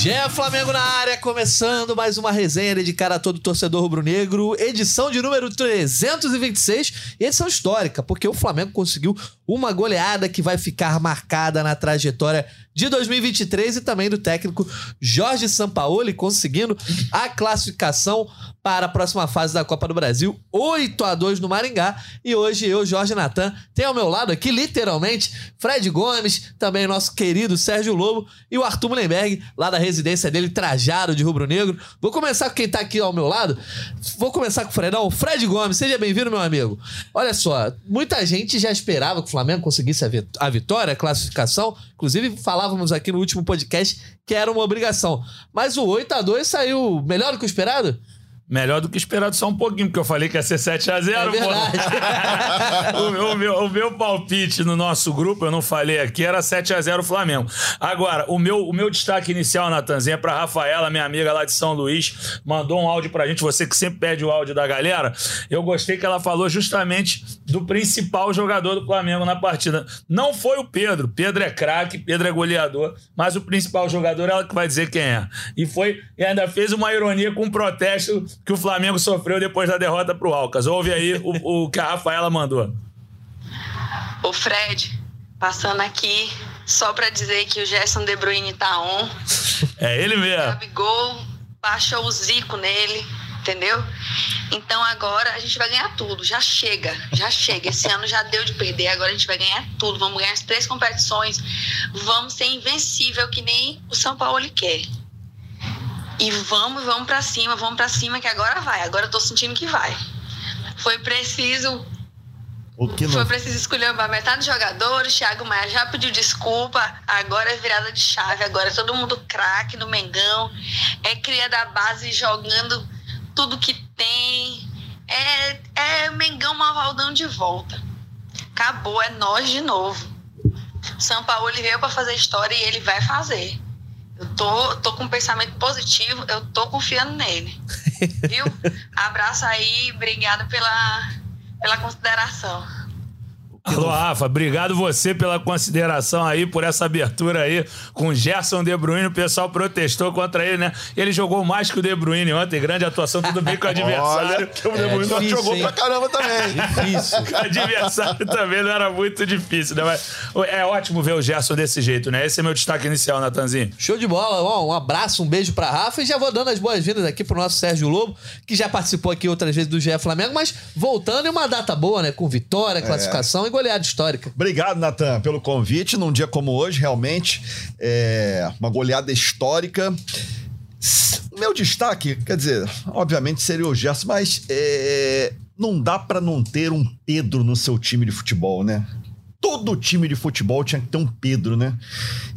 Gé Flamengo na área, começando mais uma resenha dedicada a todo torcedor rubro-negro, edição de número 326, e edição histórica, porque o Flamengo conseguiu uma goleada que vai ficar marcada na trajetória de 2023 e também do técnico Jorge Sampaoli conseguindo a classificação para a próxima fase da Copa do Brasil, 8 a 2 no Maringá. E hoje eu, Jorge Natan, tenho ao meu lado aqui, literalmente, Fred Gomes, também nosso querido Sérgio Lobo e o Arthur Mullenberg, lá da residência dele, trajado de rubro-negro. Vou começar com quem tá aqui ao meu lado. Vou começar com o Fredão. Fred Gomes, seja bem-vindo, meu amigo. Olha só, muita gente já esperava que o Flamengo conseguisse a vitória, a classificação. Inclusive, falávamos aqui no último podcast que era uma obrigação. Mas o 8 a 2 saiu melhor do que o esperado? Melhor do que esperado só um pouquinho, porque eu falei que ia ser 7x0, é pô. o, meu, o, meu, o meu palpite no nosso grupo, eu não falei aqui, era 7x0 Flamengo. Agora, o meu, o meu destaque inicial, Natanzinha, é pra Rafaela, minha amiga lá de São Luís, mandou um áudio pra gente, você que sempre pede o áudio da galera. Eu gostei que ela falou justamente do principal jogador do Flamengo na partida. Não foi o Pedro, Pedro é craque, Pedro é goleador, mas o principal jogador ela que vai dizer quem é. E foi, e ainda fez uma ironia com um protesto que o Flamengo sofreu depois da derrota pro Alcas. Ouve aí o, o que a Rafaela mandou. O Fred, passando aqui só para dizer que o Gerson De Bruyne tá on. É ele mesmo. Gabigol baixou o zico nele, entendeu? Então agora a gente vai ganhar tudo. Já chega, já chega. Esse ano já deu de perder, agora a gente vai ganhar tudo. Vamos ganhar as três competições. Vamos ser invencível que nem o São Paulo quer. E vamos, vamos para cima, vamos para cima que agora vai. Agora eu tô sentindo que vai. Foi preciso foi preciso escolher metade dos jogadores. Thiago Maia já pediu desculpa. Agora é virada de chave. Agora é todo mundo craque no Mengão. É cria da base jogando tudo que tem. É, é Mengão Malvaldão de volta. Acabou, é nós de novo. São Paulo veio para fazer história e ele vai fazer. Eu tô, tô com um pensamento positivo, eu tô confiando nele. Viu? Abraço aí, obrigada pela, pela consideração. Alô, Rafa, obrigado você pela consideração aí, por essa abertura aí com o Gerson De Bruyne. O pessoal protestou contra ele, né? Ele jogou mais que o De Bruyne ontem, grande atuação, tudo bem com o adversário. Olha, que o De Bruyne é difícil, jogou hein? pra caramba também. Difícil. o adversário também não era muito difícil, né? Mas é ótimo ver o Gerson desse jeito, né? Esse é meu destaque inicial, Natanzinho. Show de bola. um abraço, um beijo pra Rafa e já vou dando as boas-vindas aqui pro nosso Sérgio Lobo, que já participou aqui outras vezes do GE Flamengo, mas voltando em uma data boa, né? Com vitória, é. classificação é. E goleada histórica. Obrigado, Natan, pelo convite. Num dia como hoje, realmente, é uma goleada histórica. Meu destaque, quer dizer, obviamente seria o Gerson, mas é, não dá para não ter um Pedro no seu time de futebol, né? Todo time de futebol tinha que ter um Pedro, né?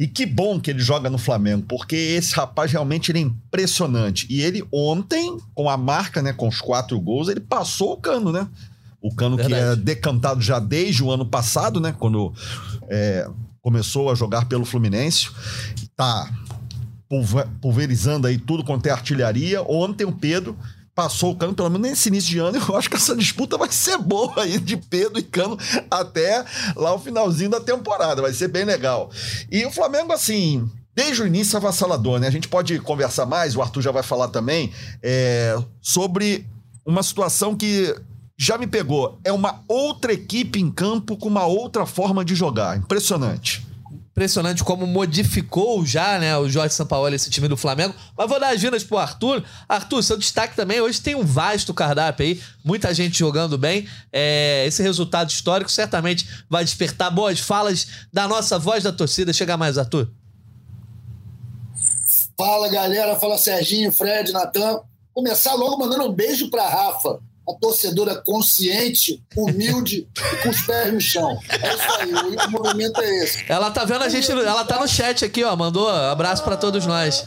E que bom que ele joga no Flamengo, porque esse rapaz realmente é impressionante. E ele ontem, com a marca, né, com os quatro gols, ele passou o cano, né? O Cano Verdade. que é decantado já desde o ano passado, né? Quando é, começou a jogar pelo Fluminense. Tá pulverizando aí tudo quanto é artilharia. Ontem o Pedro passou o Cano, pelo menos nesse início de ano, eu acho que essa disputa vai ser boa aí de Pedro e Cano até lá o finalzinho da temporada. Vai ser bem legal. E o Flamengo, assim, desde o início avassalador, né? A gente pode conversar mais, o Arthur já vai falar também, é, sobre uma situação que já me pegou. É uma outra equipe em campo com uma outra forma de jogar. Impressionante. Impressionante como modificou já, né, o Jorge Sampaoli, esse time do Flamengo. Mas vou dar as vindas pro Arthur. Arthur, seu destaque também. Hoje tem um vasto cardápio aí, muita gente jogando bem. É, esse resultado histórico certamente vai despertar boas falas da nossa voz da torcida. Chega mais, Arthur. Fala, galera. Fala, Serginho, Fred, Natan. Começar logo mandando um beijo pra Rafa a torcedora consciente, humilde e com os pés no chão. É isso aí, o, movimento é esse. Ela tá vendo a gente, ela tá no chat aqui, ó, mandou abraço para todos nós.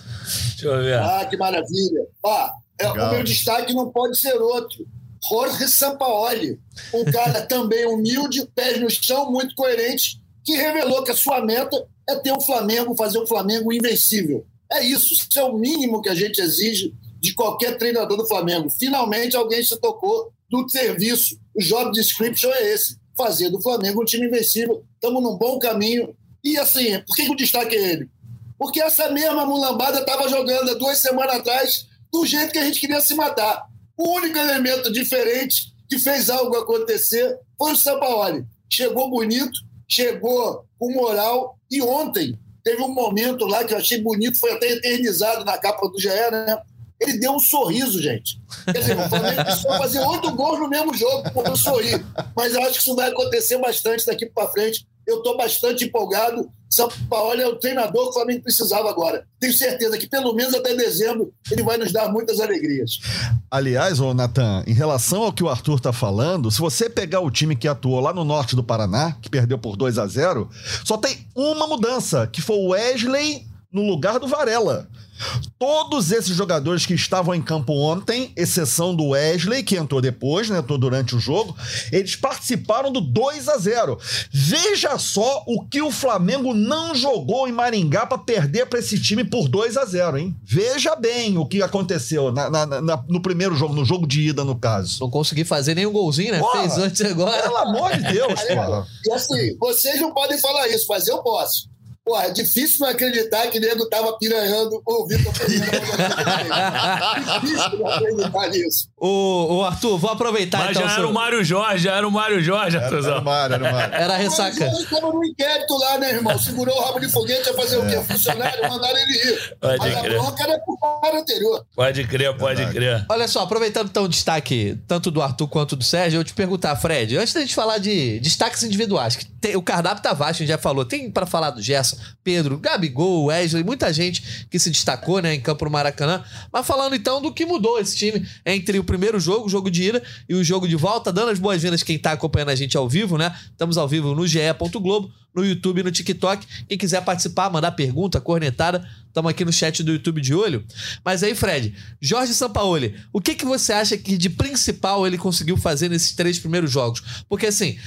Deixa eu ver. Ah, que maravilha. Ó, é, o meu destaque não pode ser outro. Jorge Sampaoli, um cara também humilde, pés no chão, muito coerente, que revelou que a sua meta é ter o Flamengo, fazer o Flamengo invencível. É isso, isso é o mínimo que a gente exige de qualquer treinador do Flamengo. Finalmente alguém se tocou do serviço. O job description é esse: fazer do Flamengo um time invencível. Estamos num bom caminho. E assim, por que, que o destaque é ele? Porque essa mesma mulambada estava jogando há duas semanas atrás do jeito que a gente queria se matar. O único elemento diferente que fez algo acontecer foi o Sampaoli. Chegou bonito, chegou com moral e ontem teve um momento lá que eu achei bonito, foi até eternizado na capa do GE, né? Ele deu um sorriso, gente. Quer dizer, o Flamengo precisou fazer oito gols no mesmo jogo por eu sorrir. Mas eu acho que isso vai acontecer bastante daqui para frente. Eu estou bastante empolgado. São Paulo é o treinador que o Flamengo precisava agora. Tenho certeza que pelo menos até dezembro ele vai nos dar muitas alegrias. Aliás, ô Natan, em relação ao que o Arthur tá falando, se você pegar o time que atuou lá no norte do Paraná, que perdeu por 2 a 0 só tem uma mudança, que foi o Wesley no lugar do Varela. Todos esses jogadores que estavam em campo ontem, exceção do Wesley, que entrou depois, né, entrou durante o jogo, eles participaram do 2 a 0. Veja só o que o Flamengo não jogou em Maringá para perder para esse time por 2 a 0, hein? Veja bem o que aconteceu na, na, na, no primeiro jogo, no jogo de ida, no caso. Não consegui fazer nenhum golzinho, né? Porra, Fez antes agora. Pelo amor de Deus, porra. E assim, vocês não podem falar isso, mas eu posso. Pô, é difícil não acreditar que o nego tava piranhando o Vitor Pereira. difícil não acreditar nisso. O, o Arthur, vou aproveitar Mas então. já seu- era o Mário Jorge, já era o Mário Jorge, Era, era o Arthurzão. Mário, era o Mário. Era a ressaca. Mas ele tava no inquérito lá, né, irmão? Segurou o rabo de foguete, ia fazer o quê? Funcionário, mandaram ele ir. Pode Mas a crer. bronca era pro cara anterior. Pode crer, pode crer. Olha só, aproveitando então o destaque tanto do Arthur quanto do Sérgio, eu te perguntar, Fred, antes da gente falar de destaques individuais, que tem- o cardápio tá vasto, a gente já falou, tem pra falar do Gerson, Pedro, Gabigol, Wesley, muita gente que se destacou, né, em campo no Maracanã, mas falando então do que mudou esse time entre o primeiro jogo, o jogo de ida, e o jogo de volta, dando as boas-vindas quem tá acompanhando a gente ao vivo, né, estamos ao vivo no ge.globo, no YouTube e no TikTok, quem quiser participar, mandar pergunta, cornetada, Estamos aqui no chat do YouTube de olho. Mas aí, Fred, Jorge Sampaoli, o que, que você acha que de principal ele conseguiu fazer nesses três primeiros jogos? Porque assim.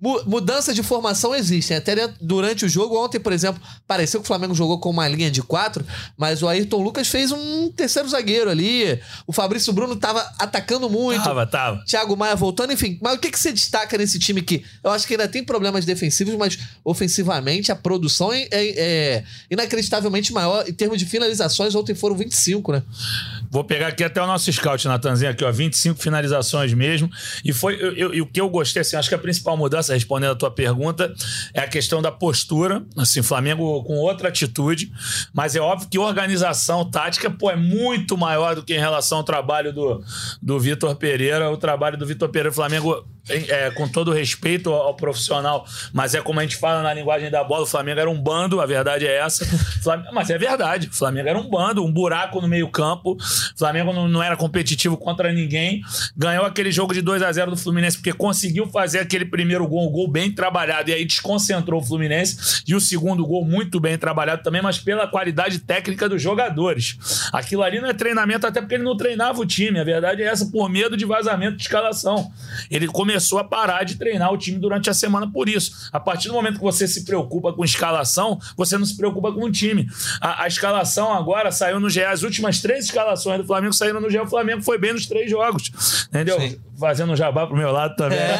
Mu- Mudança de formação existem. Até dentro- durante o jogo, ontem, por exemplo, pareceu que o Flamengo jogou com uma linha de quatro, mas o Ayrton Lucas fez um terceiro zagueiro ali. O Fabrício Bruno tava atacando muito. Tava, tava. Thiago Maia voltando, enfim. Mas o que, que você destaca nesse time que eu acho que ainda tem problemas defensivos, mas ofensivamente a produção é, é- é inacreditavelmente maior. Em termos de finalizações, ontem foram 25, né? Vou pegar aqui até o nosso scout, Natanzinho, aqui, ó, 25 finalizações mesmo. E foi e o que eu gostei, assim, acho que a principal mudança, respondendo a tua pergunta, é a questão da postura. Assim, Flamengo com outra atitude. Mas é óbvio que organização tática, pô, é muito maior do que em relação ao trabalho do, do Vitor Pereira. O trabalho do Vitor Pereira, o Flamengo. É, com todo respeito ao, profissional, mas é como a gente fala na linguagem da bola: o Flamengo era um bando, a verdade é essa. Flam- Mas é verdade, o Flamengo era um bando, um buraco no meio-campo. O Flamengo não, não era competitivo contra ninguém. Ganhou aquele jogo de 2 a 0 do Fluminense porque conseguiu fazer aquele primeiro gol, um gol bem trabalhado, e aí desconcentrou o Fluminense. E o segundo gol, muito bem trabalhado também, mas pela qualidade técnica dos jogadores. Aquilo ali não é treinamento, até porque ele não treinava o time. A verdade é essa, por medo de vazamento de escalação. Ele começou a parar de treinar o time durante a semana por isso. A partir do momento que você se preocupa com escalação, você não se preocupa com o time. A, a escalação agora saiu no GE. As últimas três escalações do Flamengo saíram no GE. O Flamengo foi bem nos três jogos. Entendeu? Sim. Fazendo um jabá pro meu lado também. É.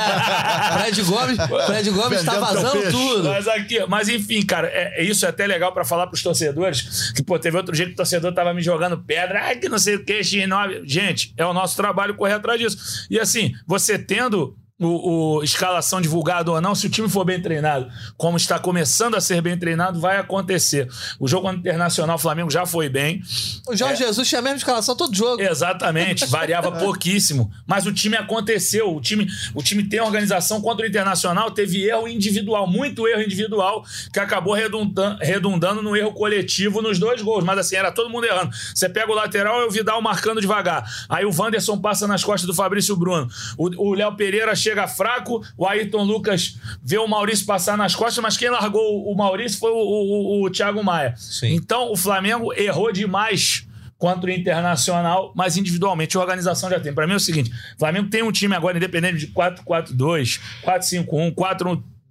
Fred Gomes, Fred Gomes tá vazando tudo. Mas aqui, mas enfim, cara, é, é isso é até legal pra falar pros torcedores. Que, pô, teve outro dia que o torcedor tava me jogando pedra, ai, que não sei o que, X9. Gente, é o nosso trabalho correr atrás disso. E assim, você tendo. O, o escalação divulgado ou não, se o time for bem treinado, como está começando a ser bem treinado, vai acontecer. O jogo internacional, o Flamengo já foi bem. O Jorge Jesus tinha a mesma escalação todo jogo. Exatamente, variava pouquíssimo. Mas o time aconteceu. O time, o time tem organização contra o Internacional, teve erro individual, muito erro individual, que acabou redundan- redundando no erro coletivo nos dois gols. Mas assim, era todo mundo errando. Você pega o lateral e o Vidal marcando devagar. Aí o Wanderson passa nas costas do Fabrício Bruno. O o Léo Pereira chega fraco, o Ayrton Lucas vê o Maurício passar nas costas, mas quem largou o Maurício foi o, o, o- Thiago Maia. Sim. Então o Flamengo errou demais contra o Internacional, mas individualmente a organização já tem. Para mim é o seguinte: o Flamengo tem um time agora independente de 4-4-2, 4-5-1,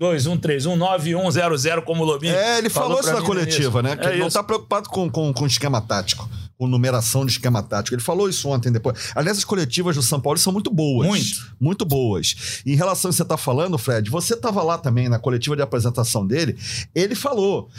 4-2-1-3-1, 9-1-0-0, como o Lobinho. É, ele falou isso pra na coletiva, início. né? Que É ele não isso. tá preocupado com, com, com esquema tático. Com numeração de esquema tático. Ele falou isso ontem depois. Aliás, as coletivas do São Paulo são muito boas. Muito. Muito boas. E em relação ao que você está falando, Fred, você estava lá também na coletiva de apresentação dele. Ele falou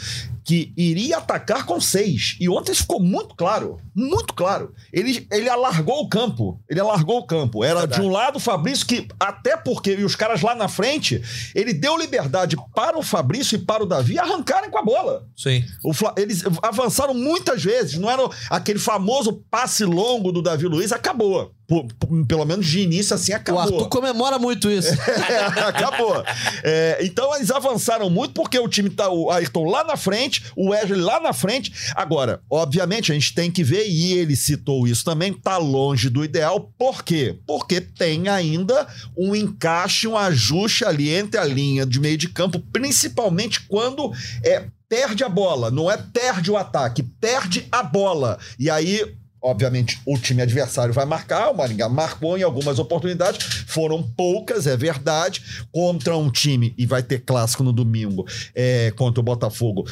que iria atacar com seis. E ontem ficou muito claro. Muito claro. Ele, ele alargou o campo. Ele alargou o campo. Era Verdade. de um lado o Fabrício, que até porque e os caras lá na frente, ele deu liberdade para o Fabrício e para o Davi arrancarem com a bola. Sim. O Eles avançaram muitas vezes, não era aquele famoso passe longo do Davi Luiz, acabou. Por- por- pelo menos de início, assim, O acabou. Arthur comemora muito isso. É, acabou. É, então eles avançaram muito porque o time tá o Ayrton lá na frente, o Wesley lá na frente. Agora, obviamente, a gente tem que ver, e ele citou isso também, tá longe do ideal. Por quê? Porque tem ainda um encaixe, um ajuste ali entre a linha de meio de campo, principalmente quando é perde a bola, não é perde o ataque, perde a bola. E aí Obviamente, o time adversário vai marcar, o Maringá marcou em algumas oportunidades, foram poucas, é verdade, contra um time, e vai ter clássico no domingo, é, contra o Botafogo.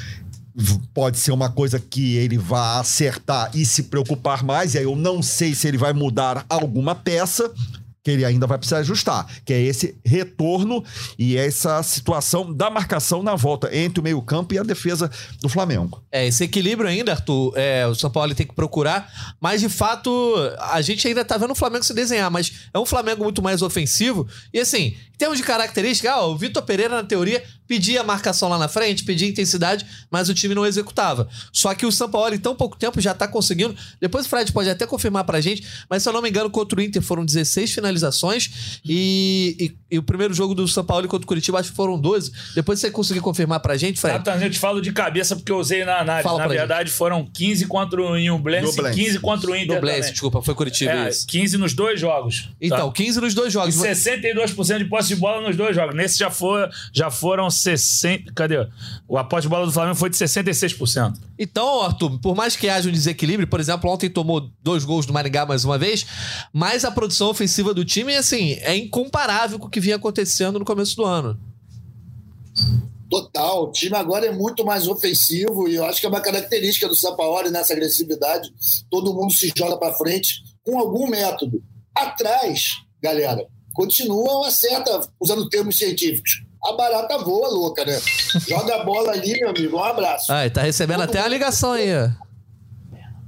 Pode ser uma coisa que ele vá acertar e se preocupar mais, e aí eu não sei se ele vai mudar alguma peça, que ele ainda vai precisar ajustar, que é esse retorno e essa situação da marcação na volta entre o meio-campo e a defesa do Flamengo. É, esse equilíbrio ainda, Arthur, é, o São Paulo tem que procurar, mas de fato a gente ainda tá vendo o Flamengo se desenhar, mas é um Flamengo muito mais ofensivo. E assim, em termos de característica, ah, o Vitor Pereira, na teoria, pedia marcação lá na frente, pedia intensidade, mas o time não executava. Só que o São Paulo, em tão pouco tempo, já tá conseguindo. Depois o Fred pode até confirmar pra gente, mas se eu não me engano, contra o Inter foram 16 finalizações e, e- e o primeiro jogo do São Paulo contra o Curitiba acho que foram 12. Depois você conseguir confirmar pra gente, Fred. Exatamente, eu te falo de cabeça porque eu usei na análise. Fala na verdade, foram 15 contra o Inublense e Nublense. 15 contra o Inter Noblense, também. desculpa, foi Curitiba É, isso. 15 nos dois jogos. Então, tá? 15 nos dois E jogos. 62% de posse de bola nos dois jogos. Nesse já, foi, já foram 60. Cadê? O a posse de bola do Flamengo foi de 66%. Então, Arthur, por mais que haja um desequilíbrio, por exemplo, ontem tomou dois gols do Maringá mais uma vez, mas a produção ofensiva do time, assim, é incomparável com o que vinha acontecendo no começo do ano. Total. O time agora é muito mais ofensivo e eu acho que é uma característica do Sampaoli nessa agressividade. Todo mundo se joga para frente com algum método. Atrás, galera, continua uma certa, usando termos científicos, a barata voa louca, né? Joga a bola ali, meu amigo, um abraço. Ah, tá recebendo até a ligação aí. ó.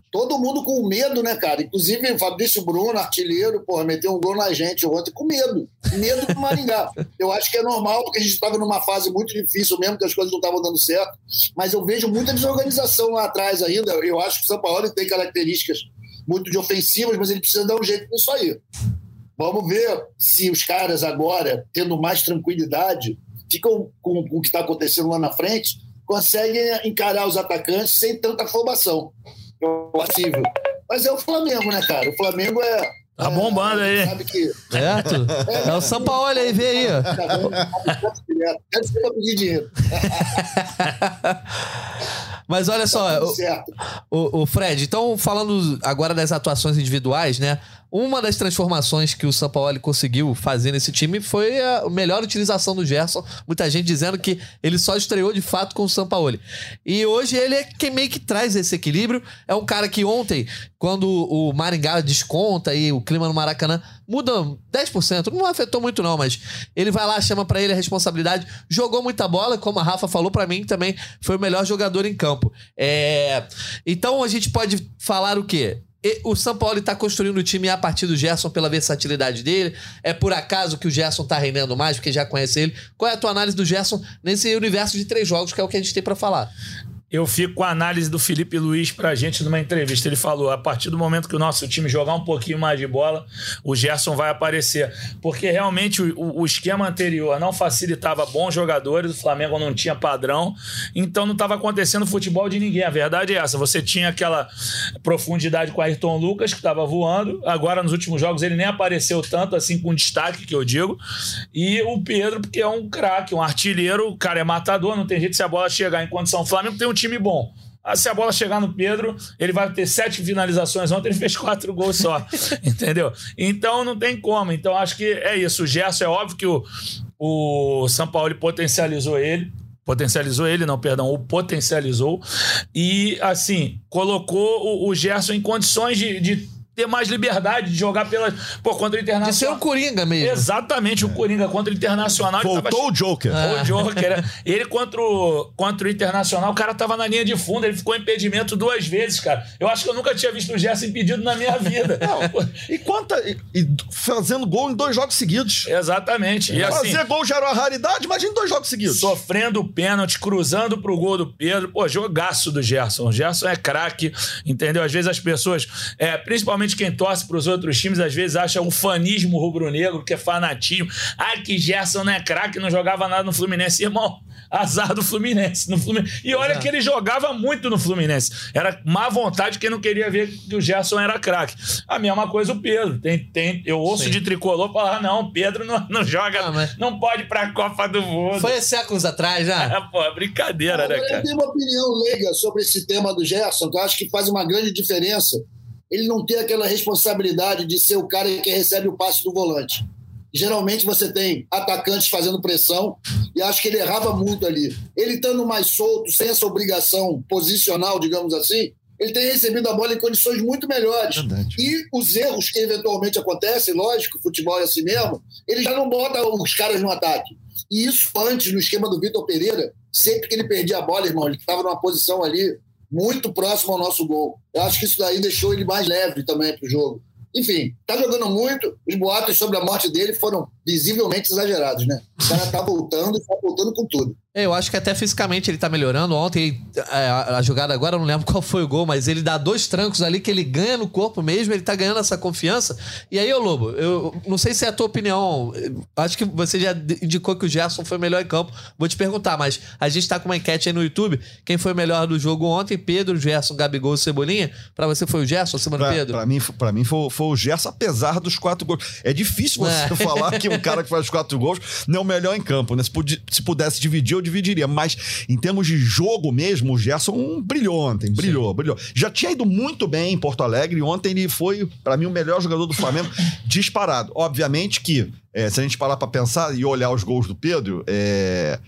Todo mundo com medo, né, cara? Inclusive o Fabrício Bruno, artilheiro, porra, meteu um gol na gente ontem com medo. Medo do Maringá. Eu acho que é normal, porque a gente estava numa fase muito difícil mesmo, que as coisas não estavam dando certo. Mas eu vejo muita desorganização lá atrás ainda. Eu acho que o São Paulo tem características muito de ofensivas, mas ele precisa dar um jeito nisso aí. Vamos ver se os caras agora, tendo mais tranquilidade, ficam com, com o que está acontecendo lá na frente, conseguem encarar os atacantes sem tanta afobação. É possível. Mas é o Flamengo, né, cara? O Flamengo é. Tá é, bombando aí. Sabe que. Certo? É o São Paulo aí, vê aí. ser pedir dinheiro. Mas olha só, certo. O, o Fred, então falando agora das atuações individuais, né? Uma das transformações que o São Paulo conseguiu fazer nesse time foi a melhor utilização do Gerson. Muita gente dizendo que ele só estreou de fato com o São Paulo. E hoje ele é quem meio que traz esse equilíbrio. É um cara que ontem, quando o Maringá desconta e o clima no Maracanã muda 10%, não afetou muito não, mas ele vai lá, chama pra ele a responsabilidade, jogou muita bola, como a Rafa falou pra mim também, foi o melhor jogador em campo. É, Então a gente pode falar o quê? O São Paulo está construindo o time a partir do Gerson pela versatilidade dele. É por acaso que o Gerson tá rendendo mais, porque já conhece ele. Qual é a tua análise do Gerson nesse universo de três jogos, que é o que a gente tem pra falar? Eu fico com a análise do Felipe Luiz pra gente numa entrevista. Ele falou: a partir do momento que o nosso time jogar um pouquinho mais de bola, o Gerson vai aparecer. Porque realmente o, o- esquema anterior não facilitava bons jogadores, o Flamengo não tinha padrão, então não estava acontecendo futebol de ninguém. A verdade é essa: você tinha aquela profundidade com o Ayrton Lucas, que estava voando, agora nos últimos jogos ele nem apareceu tanto assim com destaque, que eu digo, e o Pedro, porque é um craque, um artilheiro, o cara é matador, não tem jeito se a bola chegar em condição. O Flamengo tem um time bom. Ah, Se a bola chegar no Pedro, ele vai ter sete finalizações. Ontem ele fez quatro gols só. entendeu? Então não tem como. Então acho que é isso. O Gerson é óbvio que o, o São Paulo potencializou ele. potencializou ele, não, perdão, o potencializou. E, assim, colocou o, o Gerson em condições de, de ter mais liberdade de jogar pela, pô, contra o Internacional. De ser o Coringa mesmo. Exatamente, o Coringa contra o Internacional. Voltou tava- o Joker. o Joker. é. Ele contra o, contra o Internacional, o cara tava na linha de fundo, ele ficou em impedimento duas vezes, cara. Eu acho que eu nunca tinha visto o Gerson impedido na minha vida. E quanta. E, e fazendo gol em dois jogos seguidos. Exatamente. E assim, Fazer gol já era uma raridade, imagina em dois jogos seguidos. sofrendo pênalti, cruzando pro gol do Pedro. Pô, jogaço do Gerson. O Gerson é craque, entendeu? Às vezes as pessoas, é, principalmente quem torce pros outros times, às vezes acha um fanismo rubro-negro, que é fanatismo. Ah, que Gerson não é craque, não jogava nada no Fluminense. Irmão, azar do Fluminense. No Fluminense. E olha que ele jogava muito no Fluminense. Era má vontade quem não queria ver que o Gerson era craque. A mesma coisa o Pedro. Tem, tem, eu ouço Sim. de tricolor falar: não, Pedro não, não joga, Ah, mas- não pode ir pra Copa do Mundo. Foi séculos atrás já. É, pô, é brincadeira, né, Agora, eu cara? tenho uma opinião leiga sobre esse tema do Gerson, que eu acho que faz uma grande diferença. Ele não ter aquela responsabilidade de ser o cara que recebe o passe do volante. Geralmente você tem atacantes fazendo pressão e acho que ele errava muito ali. Ele estando mais solto, sem essa obrigação posicional, digamos assim, ele tem recebido a bola em condições muito melhores. Verdade. E os erros que eventualmente acontecem, lógico, futebol é assim mesmo, ele já não bota os caras no ataque. E isso antes, no esquema do Vitor Pereira, sempre que ele perdia a bola, irmão, ele estava numa posição ali muito próximo ao nosso gol. Eu acho que isso daí deixou ele mais leve também para o jogo. Enfim, tá jogando muito. Os boatos sobre a morte dele foram visivelmente exagerados, né? O cara tá voltando e tá voltando com tudo. É, Eu acho que até fisicamente ele tá melhorando. Ontem, é, a, a jogada agora, eu não lembro qual foi o gol, mas ele dá dois trancos ali que ele ganha no corpo mesmo, ele tá ganhando essa confiança. E aí, ô Lobo, eu não sei se é a tua opinião. Acho que você já indicou que o Gerson foi o melhor em campo. Vou te perguntar, mas a gente tá com uma enquete aí no YouTube. Quem foi o melhor do jogo ontem? Pedro, Gerson, Gabigol e Cebolinha? Pra você foi o Gerson do Pra, Pedro? pra mim, pra mim foi, foi o Gerson, apesar dos quatro gols. É difícil você É. falar que um cara que faz quatro gols não é o melhor em campo, né? Se, se pudesse dividir, eu dividiria. Mas em termos de jogo mesmo, o Gerson brilhou ontem, brilhou, brilhou. Já tinha ido muito bem em Porto Alegre e ontem ele foi, pra mim, o melhor jogador do Flamengo disparado. Obviamente que, é, se a gente parar pra pensar e olhar os gols do Pedro, é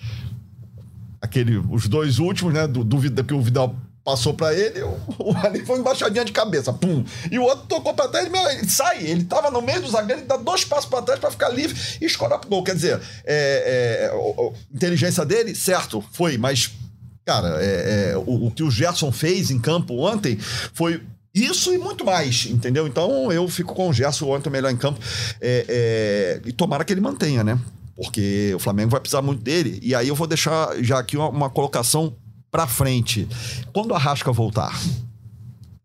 aquele, os dois últimos, né? Do, do que o Vidal passou pra ele, o, o ali foi embaixadinha de cabeça, pum. E o outro tocou pra trás, meu, ele sai, ele tava no meio do zagueiro, ele dá dois passos pra trás pra ficar livre e escorar pro gol. Quer dizer, é, é, o- o- inteligência dele, certo, foi, mas, cara, é, é, o, o que o Gerson fez em campo ontem foi. Isso e muito mais, entendeu? Então eu fico com o Gerson ontem melhor em campo. É, é, e tomara que ele mantenha, né? Porque o Flamengo vai precisar muito dele. E aí eu vou deixar já aqui uma, uma colocação pra frente. Quando a Rasca voltar?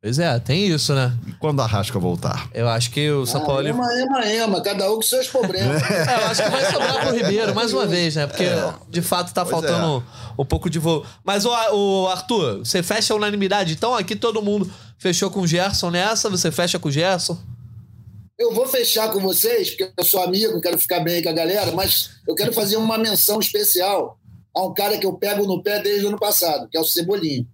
Pois é, tem isso, né? Quando a Rasca voltar? Eu acho que o São Paulo. Ah, ema, ema, ema, cada um com seus problemas. É, eu acho que vai sobrar pro Ribeiro mais uma vez, né? Porque de fato tá Pois faltando um pouco de voo. Mas, o, o Arthur, você fecha a unanimidade. Então aqui todo mundo fechou com o Gerson nessa, você fecha com o Gerson. Eu vou fechar com vocês, porque eu sou amigo, quero ficar bem aí com a galera, mas eu quero fazer uma menção especial a um cara que eu pego no pé desde o ano passado, que é o Cebolinha.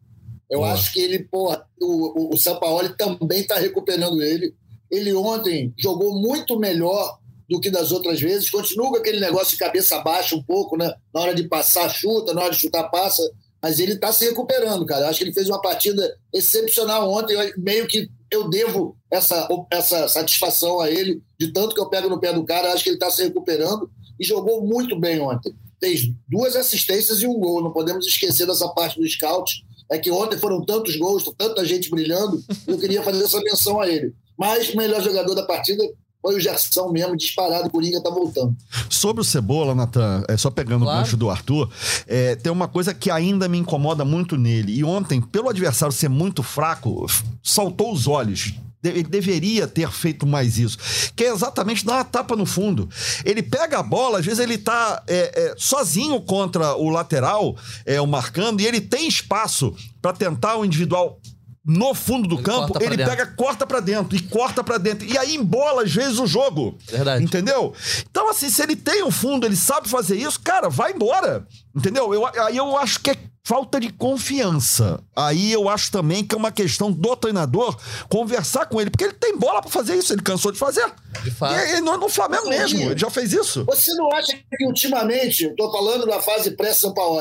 Eu acho que ele, porra, o, o, o Sampaoli também está recuperando ele. Ele ontem jogou muito melhor do que das outras vezes. Continua com aquele negócio de cabeça baixa um pouco, né? Na hora de passar, chuta, na hora de chutar, passa. Mas ele está se recuperando, cara. Eu acho que ele fez uma partida excepcional ontem. Eu- meio que eu devo essa, essa satisfação a ele, de tanto que eu pego no pé do cara. Eu acho que ele está se recuperando e jogou muito bem ontem. Fez duas assistências e um gol. Não podemos esquecer dessa parte do scout. É que ontem foram tantos gols, tanta gente brilhando. Eu queria fazer essa menção a ele. Mas o melhor jogador da partida foi o Gerson mesmo, disparado. O Coringa tá voltando. Sobre o Cebola, Natan, é, só pegando Claro. o gancho do Arthur, é, tem uma coisa que ainda me incomoda muito nele. E ontem, pelo adversário ser muito fraco, saltou os olhos. Ele deveria ter feito mais isso. Que é exatamente dar uma tapa no fundo. Ele pega a bola, às vezes ele tá é, é, sozinho contra o lateral, é, o marcando, e ele tem espaço para tentar o individual no fundo do Ele campo, ele dentro. pega, corta pra dentro e corta pra dentro. E aí embola, às vezes, o jogo. Verdade. Entendeu? Então, assim, se ele tem um fundo, ele sabe fazer isso, cara, vai embora. Entendeu? Eu, aí eu acho que é falta de confiança. Aí eu acho também que é uma questão do treinador conversar com ele, porque ele tem bola pra fazer isso, ele cansou de fazer. De fato. E, e no, no Flamengo mesmo, ele já fez isso. Você não acha que ultimamente, estou falando da fase pré-São Paulo,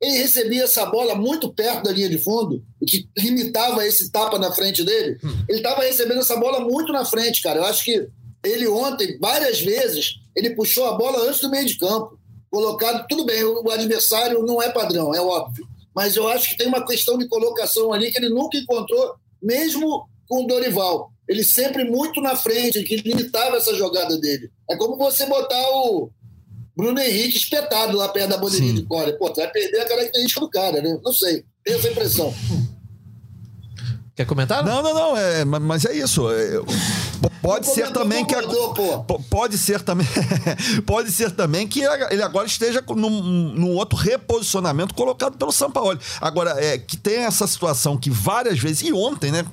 ele recebia essa bola muito perto da linha de fundo, o que limitava esse tapa na frente dele. Ele estava recebendo essa bola muito na frente, cara. Eu acho que ele ontem, várias vezes, ele puxou a bola antes do meio de campo. Colocado, tudo bem, o adversário não é padrão, é óbvio. Mas eu acho que tem uma questão de colocação ali que ele nunca encontrou, mesmo com o Dorival. Ele sempre muito na frente, que limitava essa jogada dele. É como você botar o, Bruno Henrique espetado lá perto da bandeirinha de corda. Pô, vai perder a característica do cara, né? Não sei. Tenho essa impressão. Quer comentar? Não, não, não. É, mas é isso. É, pode ser também que. Pode ser também. pode ser também que ele agora esteja num, num outro reposicionamento colocado pelo Sampaoli. Agora, é, que tem essa situação que várias vezes. E ontem, né?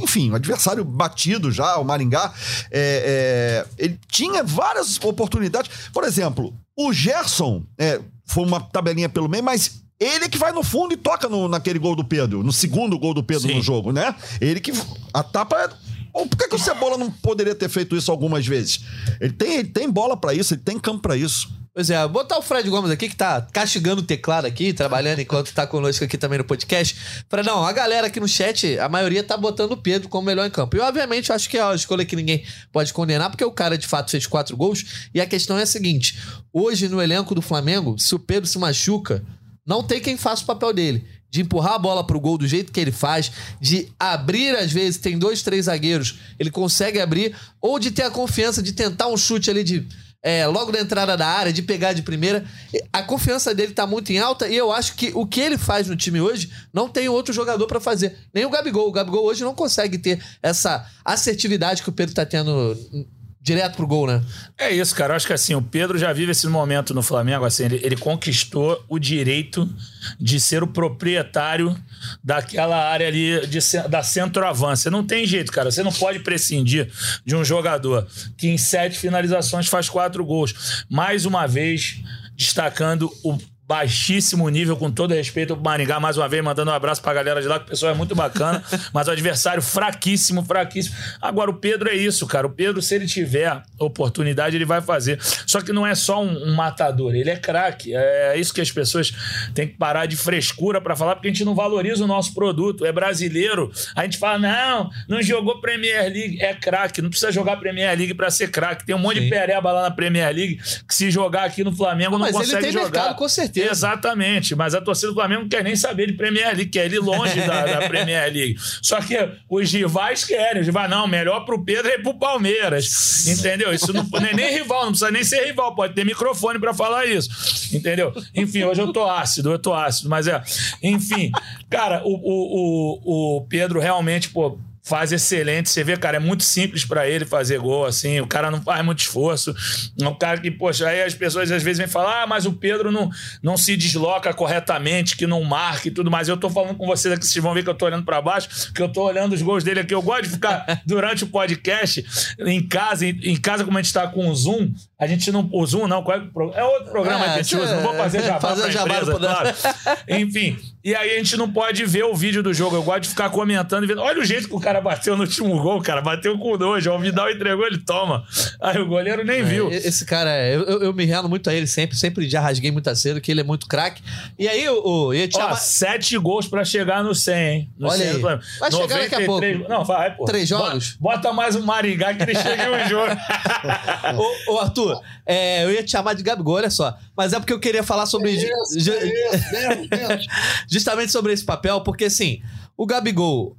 enfim, o adversário batido já, o Maringá, é, é, ele tinha várias oportunidades. Por exemplo, o Gerson é, foi uma tabelinha pelo meio, mas ele que vai no fundo e toca no, naquele gol do Pedro, no segundo gol do Pedro Sim. no jogo, né? Ele que. A tapa é por que, que o Cebola não poderia ter feito isso algumas vezes? Ele tem, ele tem bola para isso, ele tem campo para isso. Pois é, botar o Fred Gomes aqui, que tá castigando o teclado aqui, trabalhando enquanto tá conosco aqui também no podcast. Fredão, a galera aqui no chat, a maioria tá botando o Pedro como melhor em campo. E obviamente eu acho que é uma escolha que ninguém pode condenar, porque o cara de fato fez quatro gols. E a questão é a seguinte: hoje no elenco do Flamengo, se o Pedro se machuca, não tem quem faça o papel dele de empurrar a bola pro gol do jeito que ele faz, de abrir às vezes, tem dois, três zagueiros, ele consegue abrir, ou de ter a confiança de tentar um chute ali de é, logo na entrada da área, de pegar de primeira. A confiança dele tá muito em alta e eu acho que o que ele faz no time hoje não tem outro jogador para fazer. Nem o Gabigol. O Gabigol hoje não consegue ter essa assertividade que o Pedro tá tendo direto pro gol, né? É isso, cara. Eu acho que assim, o Pedro já vive esse momento no Flamengo, assim, ele, ele conquistou o direito de ser o proprietário daquela área ali de, da centroavância. Não tem jeito, cara. Você não pode prescindir de um jogador que em sete finalizações faz quatro gols. Mais uma vez, destacando o baixíssimo nível, com todo respeito pro Maringá, mais uma vez, mandando um abraço pra galera de lá, que o pessoal é muito bacana, mas o adversário fraquíssimo, fraquíssimo. Agora, o Pedro é isso, cara. O Pedro, se ele tiver oportunidade, ele vai fazer. Só que não é só um, um matador, ele é craque. É isso que as pessoas têm que parar de frescura para falar, porque a gente não valoriza o nosso produto. É brasileiro. A gente fala, não, não jogou Premier League. É craque, não precisa jogar Premier League para ser craque. Tem um monte Sim. de pereba lá na Premier League que se jogar aqui no Flamengo não, não consegue jogar. Mercado, com certeza certeza. Exatamente, mas a torcida do Flamengo não quer nem saber de Premier League, quer ir longe da, da, Premier League. Só que os rivais querem, os rivais, não, melhor pro Pedro e pro Palmeiras. Entendeu? Isso não, não é nem rival, não precisa nem ser rival, pode ter microfone para falar isso. Entendeu? Enfim, hoje eu tô ácido, eu tô ácido, mas é. Enfim, cara, o, o, o, o Pedro realmente, pô faz excelente. Você vê, cara, é muito simples para ele fazer gol, assim. O cara não faz muito esforço. É um cara que, poxa, aí as pessoas às vezes vêm falar, ah, mas o Pedro não, não se desloca corretamente, que não marca e tudo mais. Eu tô falando com vocês aqui, vocês vão ver que eu tô olhando para baixo, que eu tô olhando os gols dele aqui. Eu gosto de ficar durante o podcast em casa, em, em casa, como a gente tá com o Zoom, a gente não. O Zoom não, qual é, é outro programa é, que a gente usa. Não vou fazer jabá fazer pra jabá empresa, claro. Enfim, e aí a gente não pode ver o vídeo do jogo. Eu gosto de ficar comentando e vendo. Olha o jeito que o cara bateu no último gol, cara. Bateu com dois. O Vidal entregou, ele toma. Aí o goleiro nem é, viu. Esse cara, eu, eu, me realo muito a ele sempre. Sempre já rasguei muito cedo, que ele é muito craque. E aí o. o ia te chamar... Sete gols pra chegar no 100, hein? No Olha 100, aí. Vai chegar daqui a pouco. Não, vai, pô. Três jogos? Bota, bota mais um Maringá que ele chega em um jogo. ô, ô, Arthur, é, eu ia te chamar de Gabigol, olha só. Mas é porque eu queria falar sobre. É isso, é isso, justamente sobre esse papel, porque assim, o Gabigol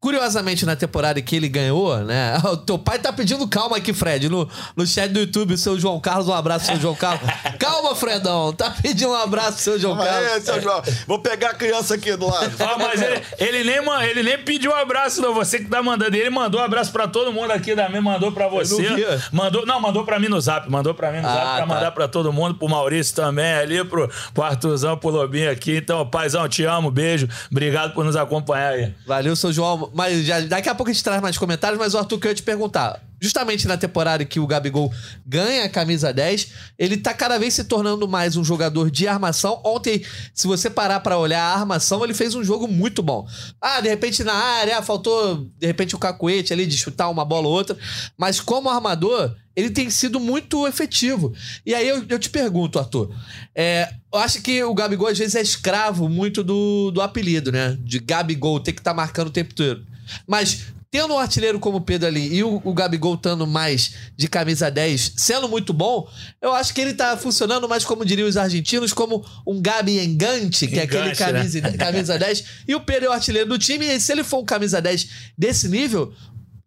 Curiosamente, na temporada que ele ganhou, né? O teu pai tá pedindo calma aqui, Fred, no, no chat do YouTube, o seu João Carlos. Um abraço, seu João Carlos. Calma, Fredão. Tá pedindo um abraço, seu João Calma Carlos. É, seu João. Vou pegar a criança aqui do lado. Ah, mas ele, ele, nem, ele nem pediu um abraço, não. Você que tá mandando. Ele mandou um abraço pra todo mundo aqui da minha, mandou pra você. Não mandou, não, mandou pra mim no zap. Mandou pra mim no ah, zap pra tá. mandar pra todo mundo, pro Maurício também, ali, pro, pro Arthurzão, pro Lobinho aqui. Então, paizão, te amo, beijo. Obrigado por nos acompanhar aí. Valeu, seu João. Mas já, daqui a pouco a gente traz mais comentários, mas o Arthur, que eu ia te perguntar. Justamente na temporada que o Gabigol ganha a camisa 10, ele tá cada vez se tornando mais um jogador de armação. Ontem, se você parar para olhar a armação, ele fez um jogo muito bom. Ah, de repente na área, ah, faltou de repente o cacuete ali de chutar uma bola ou outra, mas como armador, ele tem sido muito efetivo. E aí eu, eu te pergunto, Arthur, é, eu acho que o Gabigol às vezes é escravo muito do, do apelido, né? De Gabigol, ter que estar tá marcando o tempo todo. Mas tendo um artilheiro como o Pedro ali e o, o Gabigol estando mais de camisa 10, sendo muito bom, eu acho que ele tá funcionando mais, como diriam os argentinos, como um Gabi engante, que é aquele camisa, né? camisa 10. E o Pedro é o artilheiro do time, e se ele for um camisa 10 desse nível,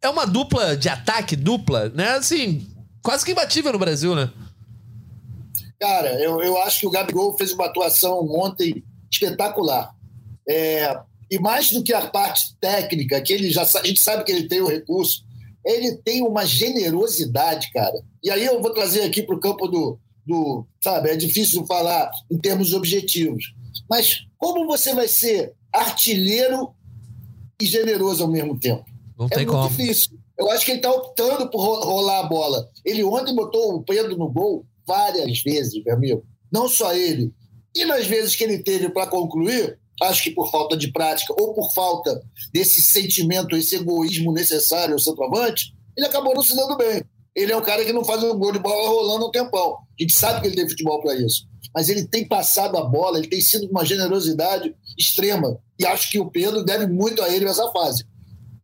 é uma dupla de ataque, dupla, né? Assim, quase que imbatível no Brasil, né? Cara, eu, eu acho que o Gabigol fez uma atuação ontem espetacular. É, e mais do que a parte técnica, que ele já a gente sabe que ele tem o recurso, ele tem uma generosidade, cara. E aí eu vou trazer aqui para o campo do, do. Sabe, é difícil falar em termos objetivos. Mas como você vai ser artilheiro e generoso ao mesmo tempo? Não é tem muito como. difícil. Eu acho que ele está optando por rolar a bola. Ele ontem botou o Pedro no gol várias vezes, meu amigo. Não só ele. E nas vezes que ele teve para concluir, acho que por falta de prática ou por falta desse sentimento, esse egoísmo necessário ao centroavante, ele acabou não se dando bem. Ele é um cara que não faz um gol de bola rolando um tempão. A gente sabe que ele tem futebol para isso. Mas ele tem passado a bola, ele tem sido uma generosidade extrema. E acho que o Pedro deve muito a ele nessa fase.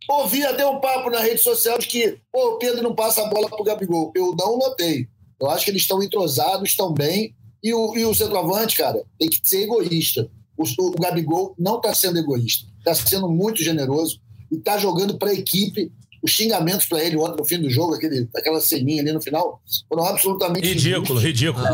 Ouvi até um papo na rede social de que o Pedro não passa a bola para o Gabigol. Eu não notei. Eu acho que eles estão entrosados, estão bem. E o, e o centroavante, cara, tem que ser egoísta. O, o Gabigol não está sendo egoísta. Está sendo muito generoso e está jogando para a equipe. Os xingamentos para ele ontem no fim do jogo, aquele, aquela ceninha ali no final, foram absolutamente. Ridículo, injustos. ridículo.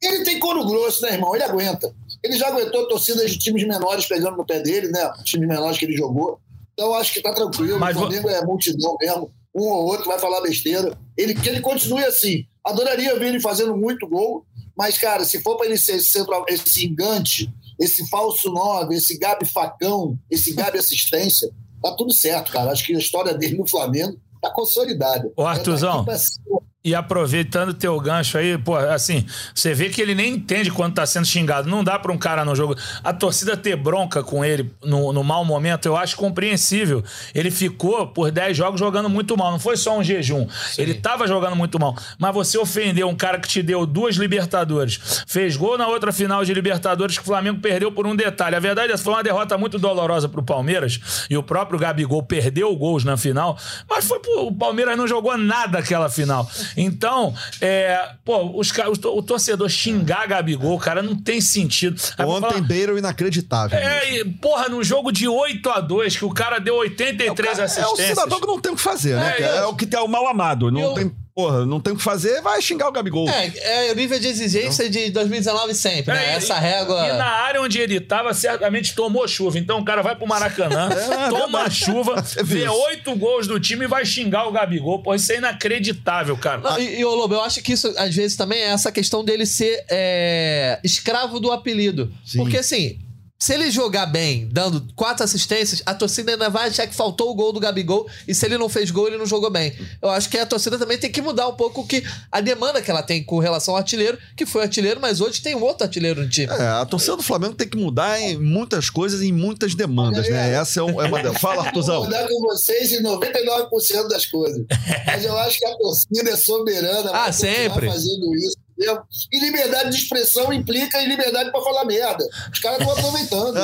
Ele tem couro grosso, né, irmão? Ele aguenta. Ele já aguentou torcidas de times menores pegando no pé dele, né? Times menores que ele jogou. Então acho que tá tranquilo. Mas o Flamengo é multidão mesmo. Um ou outro vai falar besteira. Ele, que ele continue assim. Adoraria ver ele fazendo muito gol, mas, cara, se for para ele ser central, esse engante, esse falso nove, esse Gabi facão, esse Gabi assistência, tá tudo certo, cara. Acho que a história dele no Flamengo tá consolidada. Ô, Arthurzão, É cima. E aproveitando teu gancho aí, pô, assim, você vê que ele nem entende quando tá sendo xingado. Não dá pra um cara no jogo. A torcida ter bronca com ele no, no mau momento, eu acho compreensível. Ele ficou por 10 jogos jogando muito mal. Não foi só um jejum. Ele tava jogando muito mal. Mas você ofendeu um cara que te deu duas Libertadores, fez gol na outra final de Libertadores que o Flamengo perdeu por um detalhe. A verdade é que foi uma derrota muito dolorosa pro Palmeiras e o próprio Gabigol perdeu gols na final, mas foi pro, o Palmeiras não jogou nada aquela final. Então, é, pô, os, o o torcedor xingar Gabigol, cara, não tem sentido. Aí Ontem, falar- Beira inacreditável. é, e, porra, num jogo de 8 a 2 que o cara deu 83 é o assistências. cidadão que não tem o que fazer, né? É, cara? É, isso. o que tem o mal amado. Não Eu- tem, porra, não tem o que fazer, vai xingar o Gabigol. É, é o nível de exigência de 2019 sempre, né? É, Essa régua. E na área onde ele tava, certamente tomou chuva. Então o cara vai pro Maracanã, É, toma verdade. chuva, Você vê oito gols do time e vai xingar o Gabigol. Pô, isso é inacreditável, cara. Não, e, e, ô Lobo, eu acho que isso, às vezes, também é essa questão dele ser é, escravo do apelido. Sim. Porque, assim, se ele jogar bem, dando quatro assistências, a torcida ainda vai achar que faltou o gol do Gabigol e se ele não fez gol, ele não jogou bem. Eu acho que a torcida também tem que mudar um pouco que a demanda que ela tem com relação ao artilheiro, que foi artilheiro, mas hoje tem um outro artilheiro no time. É, a torcida do Flamengo tem que mudar em muitas coisas e em muitas demandas, né? Essa é, um- é uma delas. Fala, Vou Artuzão. concordar com vocês em 99% das coisas. Mas eu acho que a torcida é soberana. Ah, sempre. fazendo isso. Entendeu? E liberdade de expressão implica em liberdade para falar merda. Os caras estão aproveitando.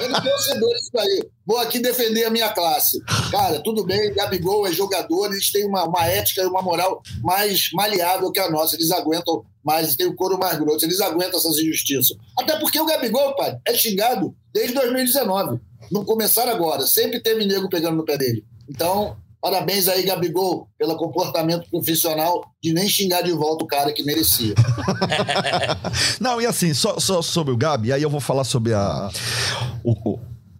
Eu não torcedor disso aí. Vou aqui defender a minha classe. Cara, tudo bem, Gabigol é jogador, eles têm uma, uma ética e uma moral mais maleável que a nossa. Eles aguentam mais, têm o couro mais grosso, eles aguentam essas injustiças. Até porque o Gabigol, pai, é xingado desde 2019. Não começaram agora. Sempre teve nego pegando no pé dele. Então, parabéns aí, Gabigol, pelo comportamento profissional de nem xingar de volta o cara que merecia. Não, e assim, só, só sobre o Gabi, aí eu vou falar sobre a, o-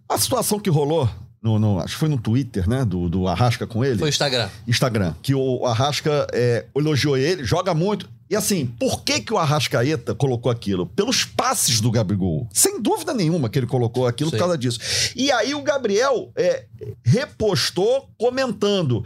a situação que rolou no, no- acho que foi no Twitter, né? Do, do Arrasca com ele. Foi Instagram. Instagram, que o Arrasca é, elogiou ele, joga muito. E assim, por que, que o Arrascaeta colocou aquilo? Pelos passes do Gabigol. Sem dúvida nenhuma que ele colocou aquilo Sim. por causa disso. E aí o Gabriel é, repostou comentando: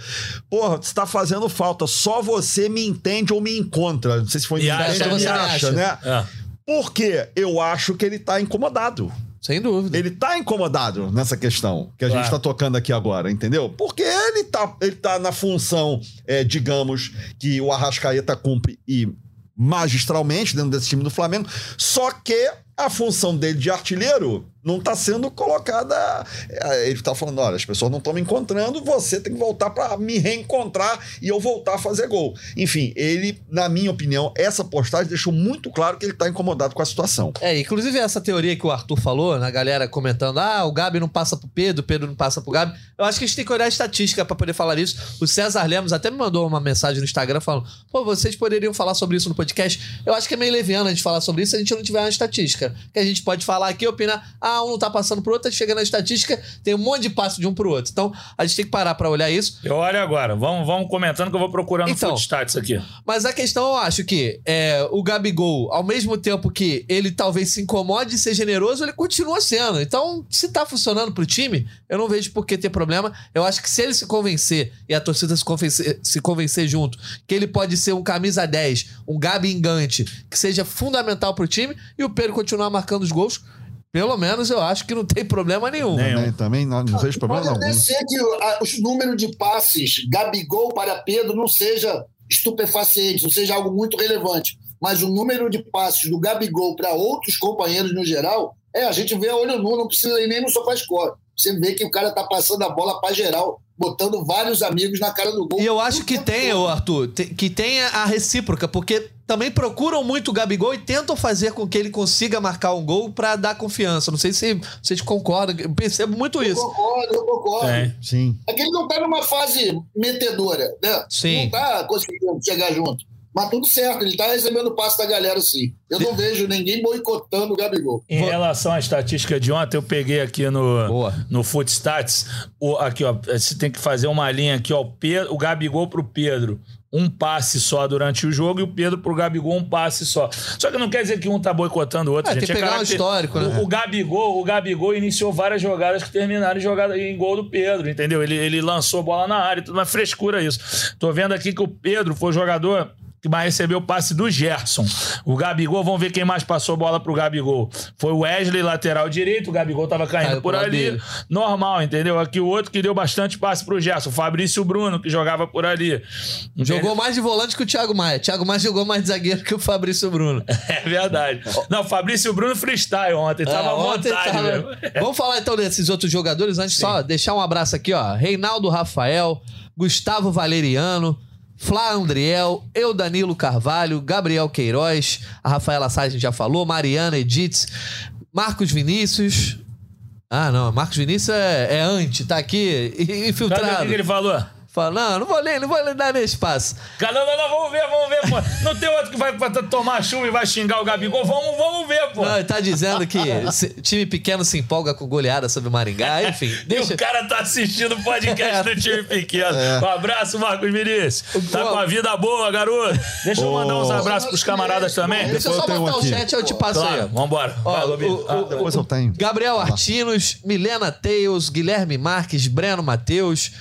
Porra, você tá fazendo falta, só você me entende ou me encontra. Não sei se foi Me entende ou me me acha. acha, né? É. Porque eu acho que ele tá incomodado. Sem dúvida. Ele tá incomodado nessa questão que a Claro. gente tá tocando aqui agora, entendeu? Porque ele tá, ele tá na função, é, digamos, que o Arrascaeta cumpre e magistralmente dentro desse time do Flamengo, só que a função dele de artilheiro não tá sendo colocada. é, Ele tá falando: olha, as pessoas não estão me encontrando, você tem que voltar para me reencontrar e eu voltar a fazer gol. Enfim, ele, na minha opinião, essa postagem deixou muito claro que ele tá incomodado com a situação. É, inclusive essa teoria que o Arthur falou, na galera comentando, ah, o Gabi não passa pro Pedro, o Pedro não passa pro Gabi. Eu acho que a gente tem que olhar a estatística pra poder falar isso. O César Lemos até me mandou uma mensagem no Instagram falando, pô, vocês poderiam falar sobre isso no podcast. Eu acho que é meio leviano a gente falar sobre isso se a gente não tiver uma estatística. Que a gente pode falar aqui, opinar, ah, um não tá passando pro outro, aí chega na estatística, tem um monte de passo de um pro outro. Então, a gente tem que parar pra olhar isso. Eu olho agora. Vamos, vamos comentando que eu vou procurando Então. Footstats aqui. Mas a questão, eu acho que é, o Gabigol, ao mesmo tempo que ele talvez se incomode e ser generoso, ele continua sendo. Então, se tá funcionando pro time, eu não vejo por que ter problema. Eu acho que se ele se convencer e a torcida se convencer, se convencer junto, que ele pode ser um camisa 10, um Gabi engante, que seja fundamental pro time, e o Pedro continuar marcando os gols, pelo menos eu acho que não tem problema nenhum. Nem- Né? Também não, não vejo problema Pode algum. ser que o números de passes Gabigol para Pedro não seja estupefaciente, não seja algo muito relevante. Mas o número de passes do Gabigol para outros companheiros no geral, é, a gente vê a olho nu, não precisa ir nem no SofaScore. Você vê que o cara tá passando a bola para geral, botando vários amigos na cara do gol. E eu acho que tem, Arthur, que tenha a recíproca, porque também procuram muito o Gabigol e tentam fazer com que ele consiga marcar um gol pra dar confiança. Não sei se vocês concordam, eu percebo muito Eu isso. concordo, eu concordo. Tem. Sim. É que ele não tá numa fase metedora, né? Sim. Não tá conseguindo chegar junto. Mas tudo certo, ele tá recebendo o passe da galera, sim. Eu não vejo ninguém boicotando o Gabigol. Em relação à estatística de ontem, eu peguei aqui no, Boa. no Footstats. O, aqui, ó. Você tem que fazer uma linha aqui, ó. O, Pedro, o Gabigol pro Pedro. Um passe só durante o jogo e o Pedro pro Gabigol um passe só. Só que não quer dizer que um tá boicotando o outro, É, gente. tem que pegar um caracter- histórico, né? O, o Gabigol, o Gabigol iniciou várias jogadas que terminaram em jogada em gol do Pedro, entendeu? Ele, ele lançou bola na área, tudo uma frescura isso. Tô vendo aqui que o Pedro foi o jogador que mais recebeu o passe do Gerson. O Gabigol, vamos ver quem mais passou bola pro Gabigol. Foi o Wesley, lateral direito, o Gabigol tava caindo Caiu por ali. dele. Normal, entendeu? Aqui o outro que deu bastante passe pro Gerson, o Fabrício Bruno, que jogava por ali. Jogou mais de volante que o Thiago Maia. Thiago Maia jogou mais de zagueiro que o Fabrício Bruno. É verdade. Não, Fabrício Bruno freestyle ontem, tava à ontem vontade tava-. Vamos falar então desses outros jogadores antes só deixar um abraço aqui, ó. Reinaldo Rafael, Gustavo Valeriano, Flá Andriel, eu Danilo Carvalho, Gabriel Queiroz, a Rafaela Sá a gente já falou, Mariana Edith, Marcos Vinícius. Ah, não, Marcos Vinícius é, é anti, tá aqui i- Cadê o infiltrado. que ele falou? Fala, não, não vou ler, não vou ler dar nem espaço. Cara, Não, não, não, vamos ver, vamos ver, pô. Não tem outro que vai tomar chuva e vai xingar o Gabigol. Vamos, vamos ver, pô. Não, ele tá dizendo que time pequeno se empolga com goleada sobre o Maringá, enfim. E Deixa... o cara tá assistindo o podcast do time pequeno. Um abraço, Marcos Vinícius. Tá com a vida boa, garoto. Deixa eu mandar uns abraços pros camaradas também. Deixa eu só botar o chat, eu te passo aí. Claro, ó. vambora. Ó, Vai, Lobinho. o- Ah, Depois eu tenho. Gabriel Artinos, Milena Teus, Guilherme Marques, Breno Matheus.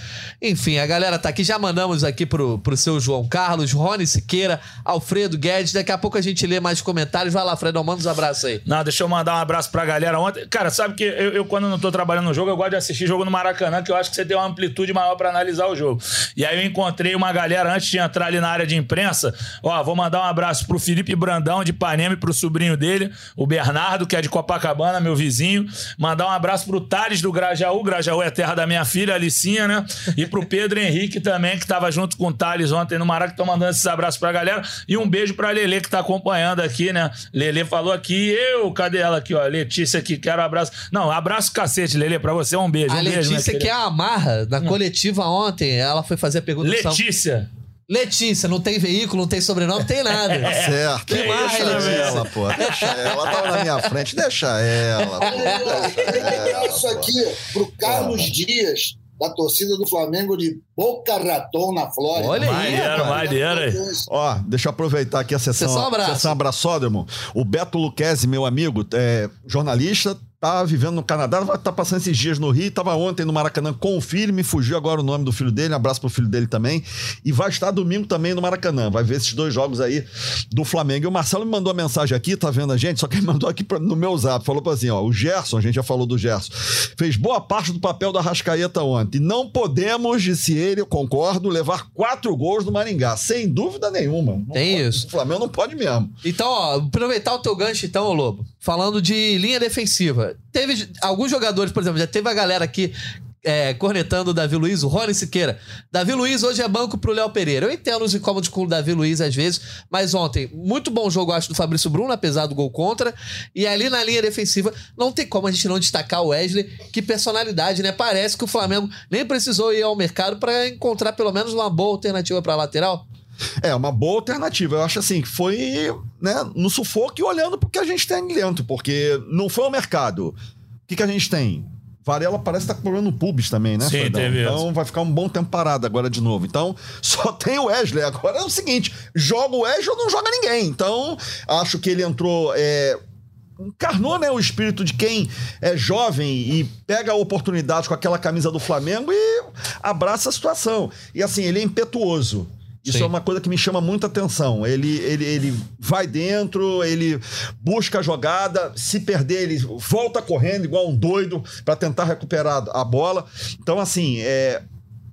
Enfim, a galera tá aqui. Já mandamos aqui pro, pro seu João Carlos, Rony Siqueira, Alfredo Guedes. Daqui a pouco a gente lê mais comentários. Vai lá, Fredão, manda uns abraços aí. Não, deixa eu mandar um abraço pra galera ontem. Cara, sabe que eu, eu, quando não tô trabalhando no jogo, eu gosto de assistir jogo no Maracanã, que eu acho que você tem uma amplitude maior pra analisar o jogo. E aí eu encontrei uma galera antes de entrar ali na área de imprensa. Ó, vou mandar um abraço pro Felipe Brandão de Ipanema e pro sobrinho dele, o Bernardo, que é de Copacabana, meu vizinho. Mandar um abraço pro Thales do Grajaú. Grajaú é terra da minha filha, Alicinha, né? E pro Pedro Henrique também, que tava junto com o Thales ontem no Maracanã. Tô mandando esses abraços pra galera. E um beijo pra Lelê, que tá acompanhando aqui, né? Lelê falou aqui, eu, cadê ela aqui, ó? Letícia aqui, quero abraço. Não, abraço cacete, Lelê, pra você um beijo. A um beijo, Letícia, que é a Marra, na coletiva ontem, ela foi fazer a pergunta Letícia. Letícia, não tem veículo, não tem sobrenome, não tem nada. Certo. Que mais, deixa Letícia? ela, pô. Deixa ela. Tava na minha frente. Deixa ela. pô. É, Isso aqui pro Carlos Dias, da torcida do Flamengo de Boca Raton, na Flórida. Olha aí, Maneiro, maneiro. Ó, deixa eu aproveitar aqui a sessão, Sessão abraço. sessão abraçódromo. O Beto Luquezzi, meu amigo, é, jornalista, tá vivendo no Canadá, vai tá passando esses dias no Rio, tava ontem no Maracanã com o filho, me fugiu agora o nome do filho dele, um abraço pro filho dele também, e vai estar domingo também no Maracanã, vai ver esses dois jogos aí do Flamengo. E o Marcelo me mandou uma mensagem aqui, tá vendo a gente? Só que ele mandou aqui pra- no meu zap, falou assim, ó, o Gerson, a gente já falou do Gerson, fez boa parte do papel da Rascaeta ontem. Não podemos, disse ele, eu concordo, levar quatro gols no Maringá, sem dúvida nenhuma. Não Tem pode- isso. O Flamengo não pode mesmo. Então, ó, aproveitar o teu gancho, então, Lobo. Falando de linha defensiva. Teve alguns jogadores, por exemplo, já teve a galera aqui é, cornetando o Davi Luiz, o Rony Siqueira. Davi Luiz hoje é banco pro Léo Pereira. Eu entendo os incômodos com o Davi Luiz às vezes, mas ontem, muito bom jogo, acho, do Fabrício Bruno, apesar do gol contra. E ali na linha defensiva, não tem como a gente não destacar o Wesley. Que personalidade, né? Parece que o Flamengo nem precisou ir ao mercado para encontrar pelo menos uma boa alternativa pra lateral. É, uma boa alternativa. Eu acho assim que foi né, no sufoco e olhando porque a gente tem dentro, porque não foi ao mercado. O que, que a gente tem? Varela parece estar com problema no pubis também, né, Sim, Fredão? teve Então vai ficar um bom tempo parado agora de novo. Então só tem o Wesley. Agora é o seguinte: joga o Wesley ou não joga ninguém. Então acho que ele entrou. é, encarnou né, o espírito de quem é jovem e pega a oportunidade com aquela camisa do Flamengo e abraça a situação. E assim, ele é impetuoso. Isso Sim. é uma coisa que me chama muita atenção. Ele, ele, ele vai dentro, ele busca a jogada, se perder, ele volta correndo igual um doido para tentar recuperar a bola. Então, assim, é,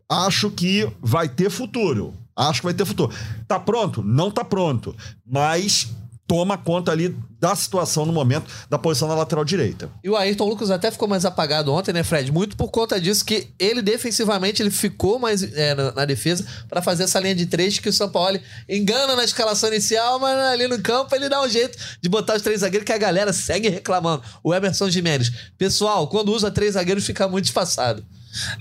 acho que vai ter futuro. Acho que vai ter futuro. Tá pronto? Não tá pronto. Mas toma conta ali da situação no momento da posição na lateral direita. E o Ayrton Lucas até ficou mais apagado ontem, né, Fred? Muito por conta disso que ele defensivamente ele ficou mais é, na, na defesa pra fazer essa linha de três que o São Paulo engana na escalação inicial, mas ali no campo ele dá um jeito de botar os três zagueiros que a galera segue reclamando. O Emerson Jimenez. Pessoal, quando usa três zagueiros fica muito disfarçado.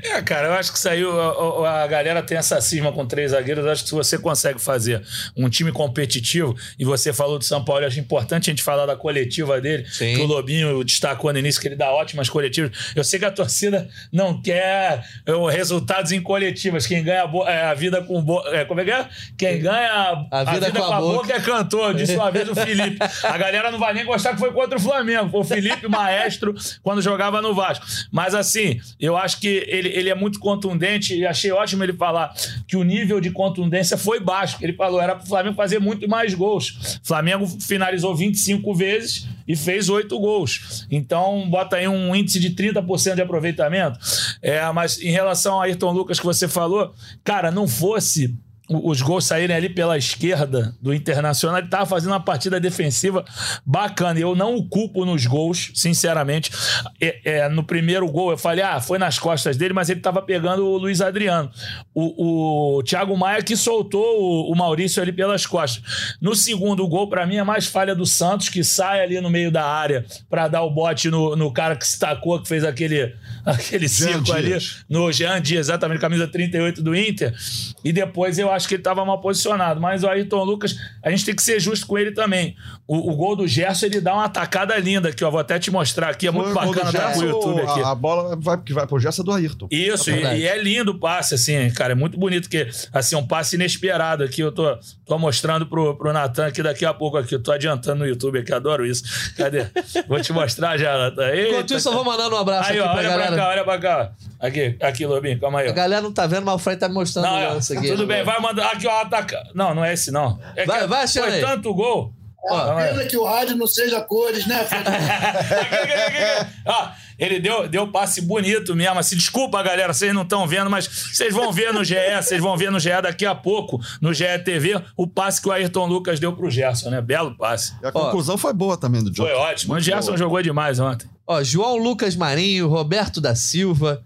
É, cara, eu acho que saiu. A, a- a galera tem essa cisma com três zagueiros. Eu acho que se você consegue fazer um time competitivo, e você falou do São Paulo, eu acho importante a gente falar da coletiva dele, Sim. que o Lobinho destacou no início, que ele dá ótimas coletivas. Eu sei que a torcida não quer é, resultados em coletivas. Quem ganha a, bo- é, a vida com boa. É, como é que é? Quem ganha A vida com a boca. é cantor, disse uma vez o Felipe. A galera não vai nem gostar que foi contra o Flamengo. Foi o Felipe Maestro quando jogava no Vasco. Mas assim, eu acho que ele, ele é muito contundente e achei ótimo ele falar que o nível de contundência foi baixo. Ele falou, era pro Flamengo fazer muito mais gols. O Flamengo finalizou 25 vezes e fez 8 gols. Então, bota aí um índice de 30% de aproveitamento. É, mas em relação ao Ayrton Lucas que você falou, cara, não fosse o- os gols saírem ali pela esquerda do Internacional, ele tava fazendo uma partida defensiva bacana. Eu não o culpo nos gols, sinceramente. É, é, no primeiro gol, eu falei, ah, foi nas costas dele, mas ele tava pegando o Luiz Adriano. O, o Thiago Maia que soltou o, o Maurício ali pelas costas. No segundo gol, pra mim, é mais falha do Santos, que sai ali no meio da área pra dar o bote no, no cara que se tacou, que fez aquele, aquele circo ali no Jean Dias, exatamente, camisa 38 do Inter. E depois eu acho que ele estava mal posicionado. Mas o Ayrton Lucas, a gente tem que ser justo com ele também. O, o gol do Gerson, ele dá uma atacada linda aqui, ó. Vou até te mostrar aqui. É muito Foi bacana tá pro Gerson, YouTube aqui. A, a bola vai, que vai pro Gerson é do Ayrton. Isso, É e, e é lindo o passe, assim, cara. É muito bonito, que assim, um passe inesperado aqui. Eu tô, tô mostrando pro, pro Natan aqui daqui a pouco aqui. Eu tô adiantando no YouTube aqui, adoro isso. Cadê? Vou te mostrar já, Natan. Enquanto isso, eu vou mandando um abraço Aí, aqui ó, pra olha galera. pra cá, olha pra cá. Aqui, aqui, Lobinho, calma aí. A Ó. galera não tá vendo, mas o Fred tá me mostrando Não, o é, lance aqui. tudo bem, vai mandar. Aqui, ó, ataca. Não, não é esse, não. É Vai- vai achando foi aí. tanto gol. Ó, Pena que o rádio não seja cores, né, Fred? Ó, ele deu, deu passe bonito mesmo. Assim, desculpa, galera, vocês não estão vendo, mas vocês vão ver no GE, vocês vão ver no GE daqui a pouco, no GE TV, o passe que o Ayrton Lucas deu pro Gerson, né? Belo passe. E a conclusão foi boa também do jogo. Foi ótimo. O Gerson jogou demais ontem. Ó, João Lucas Marinho, Roberto da Silva.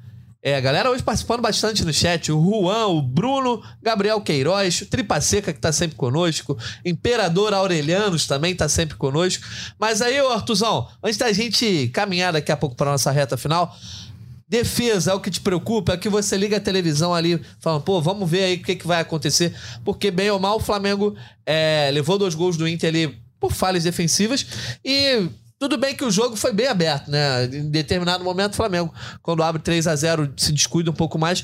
É, galera hoje participando bastante no chat. O Juan, o Bruno, Gabriel Queiroz, o Tripa Seca, que tá sempre conosco. Imperador Aurelianos também tá sempre conosco. Mas aí, Artuzão, antes da gente caminhar daqui a pouco para nossa reta final, Defesa é o que te preocupa, é que você liga a televisão ali, falando, pô, vamos ver aí o que, que vai acontecer. Porque, bem ou mal, o Flamengo é, levou dois gols do Inter ali por falhas defensivas e tudo bem que o jogo foi bem aberto, né? Em determinado momento, o Flamengo, quando abre 3 a 0 se descuida um pouco mais.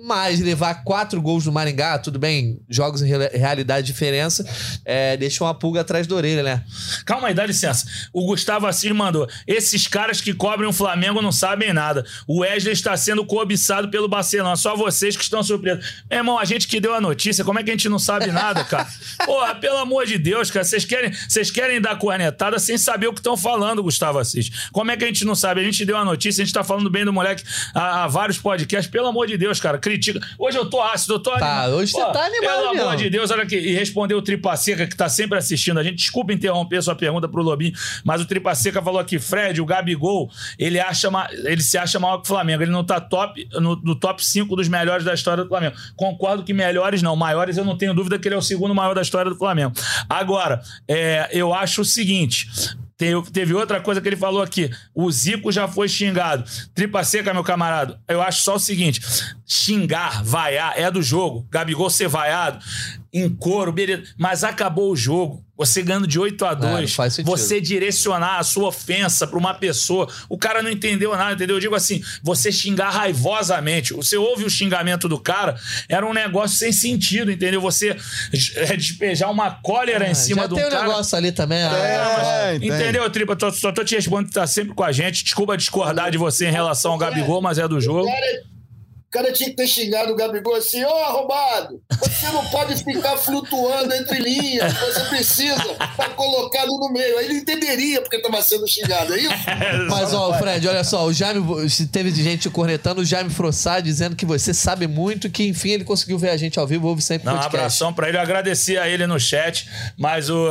Mas levar quatro gols do Maringá, tudo bem, jogos em realidade diferença, é, deixa uma pulga atrás da orelha, né? Calma aí, dá licença. O Gustavo Assis mandou: esses caras que cobrem o Flamengo não sabem nada. O Wesley está sendo cobiçado pelo Barcelona. Só vocês que estão surpresos. Meu irmão, a gente que deu a notícia, como é que a gente não sabe nada, cara? Porra, pelo amor de Deus, cara, vocês querem, vocês querem dar cornetada sem saber o que estão falando, Gustavo Assis. Como é que a gente não sabe? A gente deu a notícia, a gente tá falando bem do moleque há, há vários podcasts. Pelo amor de Deus, cara, critica. Hoje eu tô ácido, eu tô Tá, animado. hoje você tá animado Pelo mesmo. amor de Deus, olha aqui. E respondeu o Tripa Seca, que tá sempre assistindo a gente. Desculpa interromper sua pergunta pro Lobinho, mas o Tripa Seca falou aqui, Fred, o Gabigol, ele, acha, ele se acha maior que o Flamengo. Ele não tá top, no, no top 5 dos melhores da história do Flamengo. Concordo que melhores não, maiores eu não tenho dúvida que ele é o segundo maior da história do Flamengo. Agora, é, eu acho o seguinte. Te- Teve outra coisa que ele falou aqui. O Zico já foi xingado. Tripa seca, meu camarada. Eu acho só o seguinte: xingar, vaiar, é do jogo. Gabigol ser vaiado em coro, beleza. Mas acabou o jogo. Você ganhando de 8 a 2 não faz sentido. você direcionar a sua ofensa pra uma pessoa. O cara não entendeu nada, entendeu? Eu digo assim, você xingar raivosamente. Você ouve o xingamento do cara, era um negócio sem sentido, entendeu? Você é, despejar uma cólera em cima de um tem um cara. negócio ali também. É, né? tem. Entendeu, Tripa? Tô- Só tô te respondendo que tá sempre com a gente. Desculpa discordar de você em relação ao Gabigol, mas é do O jogo. Cara, o cara tinha que ter xingado o Gabigol assim: ô arrombado, você não pode ficar flutuando entre linhas, você precisa estar colocado no meio. Aí ele entenderia porque estava sendo xingado, é isso? Mas, ó, Fred, olha só, o Jaime, teve gente cornetando, o Jaime Frossá dizendo que você sabe muito, que enfim ele conseguiu ver a gente ao vivo, ouve sempre Não, um podcast. abração pra ele. Eu agradeci a ele no chat, mas o.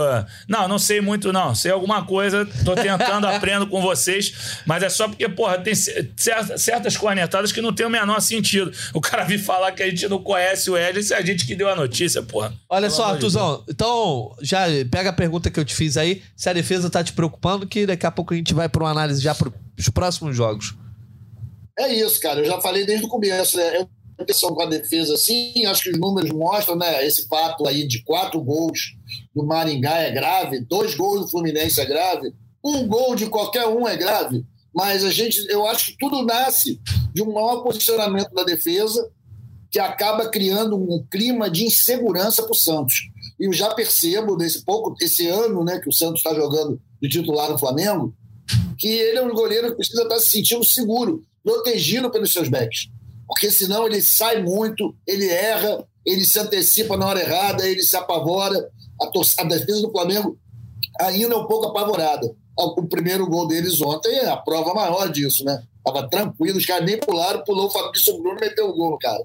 Não, não sei muito, não. Sei alguma coisa, tô tentando, aprendo com vocês, mas é só porque, porra, tem cer- certas cornetadas que não tem o menor sentido. O cara vir falar que a gente não conhece o Edson, se a gente que deu a notícia, porra. Olha Pelo só, amor de Artuzão, então já pega a pergunta que eu te fiz aí, se a defesa tá te preocupando, que daqui a pouco a gente vai pra uma análise já pros próximos jogos. É isso, cara. Eu já falei desde o começo, né? Eu tenho atenção com a defesa, assim, acho que os números mostram, né? Esse fato aí de quatro gols do Maringá é grave, dois gols do Fluminense é grave, um gol de qualquer um é grave, mas a gente, eu acho que tudo nasce de um mau posicionamento da defesa que acaba criando um clima de insegurança para o Santos. E eu já percebo nesse pouco, esse ano, né, que o Santos está jogando de titular no Flamengo, que ele é um goleiro que precisa estar se sentindo seguro, protegido pelos seus backs. Porque senão ele sai muito, ele erra, ele se antecipa na hora errada, ele se apavora. A, a defesa do Flamengo ainda é um pouco apavorada. O primeiro gol deles ontem é a prova maior disso, né? Tava tranquilo, os caras nem pularam, pulou o Fabrício Bruno meteu o gol, cara.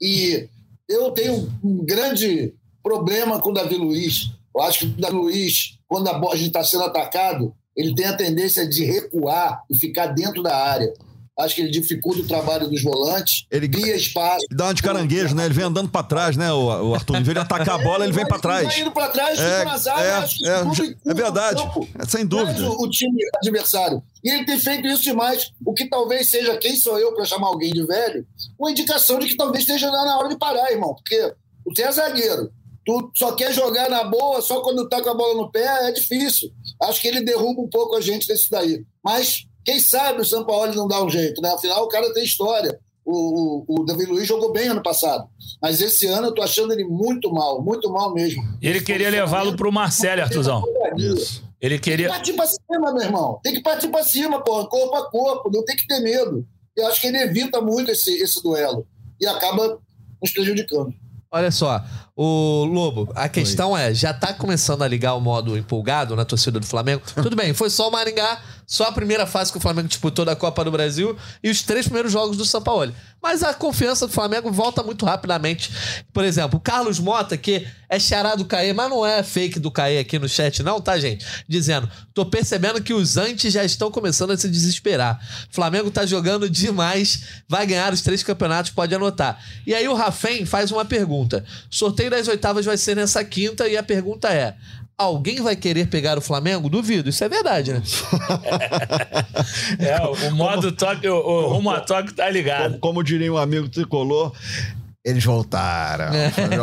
E eu tenho um grande problema com o Davi Luiz. Eu acho que o Davi Luiz, quando a bola está sendo atacado, ele tem a tendência de recuar e ficar dentro da área. Acho que ele dificulta o trabalho dos volantes, Ele- cria espaço. Ele dá uma de caranguejo, né? Ele vem andando pra trás, né, o, Arthur? Em vez de atacar a bola, ele vem pra trás. Vai indo pra trás, É, fica na zaga, é, acho que é, tudo é verdade. É, sem dúvida. O, o time adversário. E ele tem feito isso demais. O que talvez seja, quem sou eu para chamar alguém de velho, uma indicação de que talvez esteja lá na hora de parar, irmão. Porque tu é zagueiro. Tu só quer jogar na boa, só quando tá com a bola no pé, é difícil. Acho que ele derruba um pouco a gente desse daí. Mas quem sabe o São Paulo não dá um jeito, né? Afinal, o cara tem história. O, o, o Davi Luiz jogou bem ano passado. Mas esse ano eu tô achando ele muito mal, muito mal mesmo. Ele queria levá-lo pro Marcelo, Artuzão. Isso. Ele Tem que queria. partir pra cima, meu irmão. Tem que partir pra cima, porra. Corpo a corpo. Não tem que ter medo. Eu acho que ele evita muito esse, esse duelo. E acaba nos prejudicando. Olha só, o Lobo, a questão é, já tá começando a ligar o modo empolgado na torcida do Flamengo? Tudo bem, foi só o Maringá, só a primeira fase que o Flamengo disputou da Copa do Brasil e os três primeiros jogos do São Paulo. Mas a confiança do Flamengo volta muito rapidamente. Por exemplo, o Carlos Mota, que é xará do Caê, mas não é fake do Caê aqui no chat, não, tá, gente? Dizendo, tô percebendo que os antes já estão começando a se desesperar. Flamengo tá jogando demais, vai ganhar os três campeonatos, pode anotar. E aí o Rafem faz uma pergunta. Sorteio das oitavas vai ser nessa quinta e a pergunta é: alguém vai querer pegar o Flamengo? Duvido. Isso é verdade, né? É, o, modo toque, o, o rumo a toque tá ligado. Como, como diria um amigo tricolor, eles voltaram.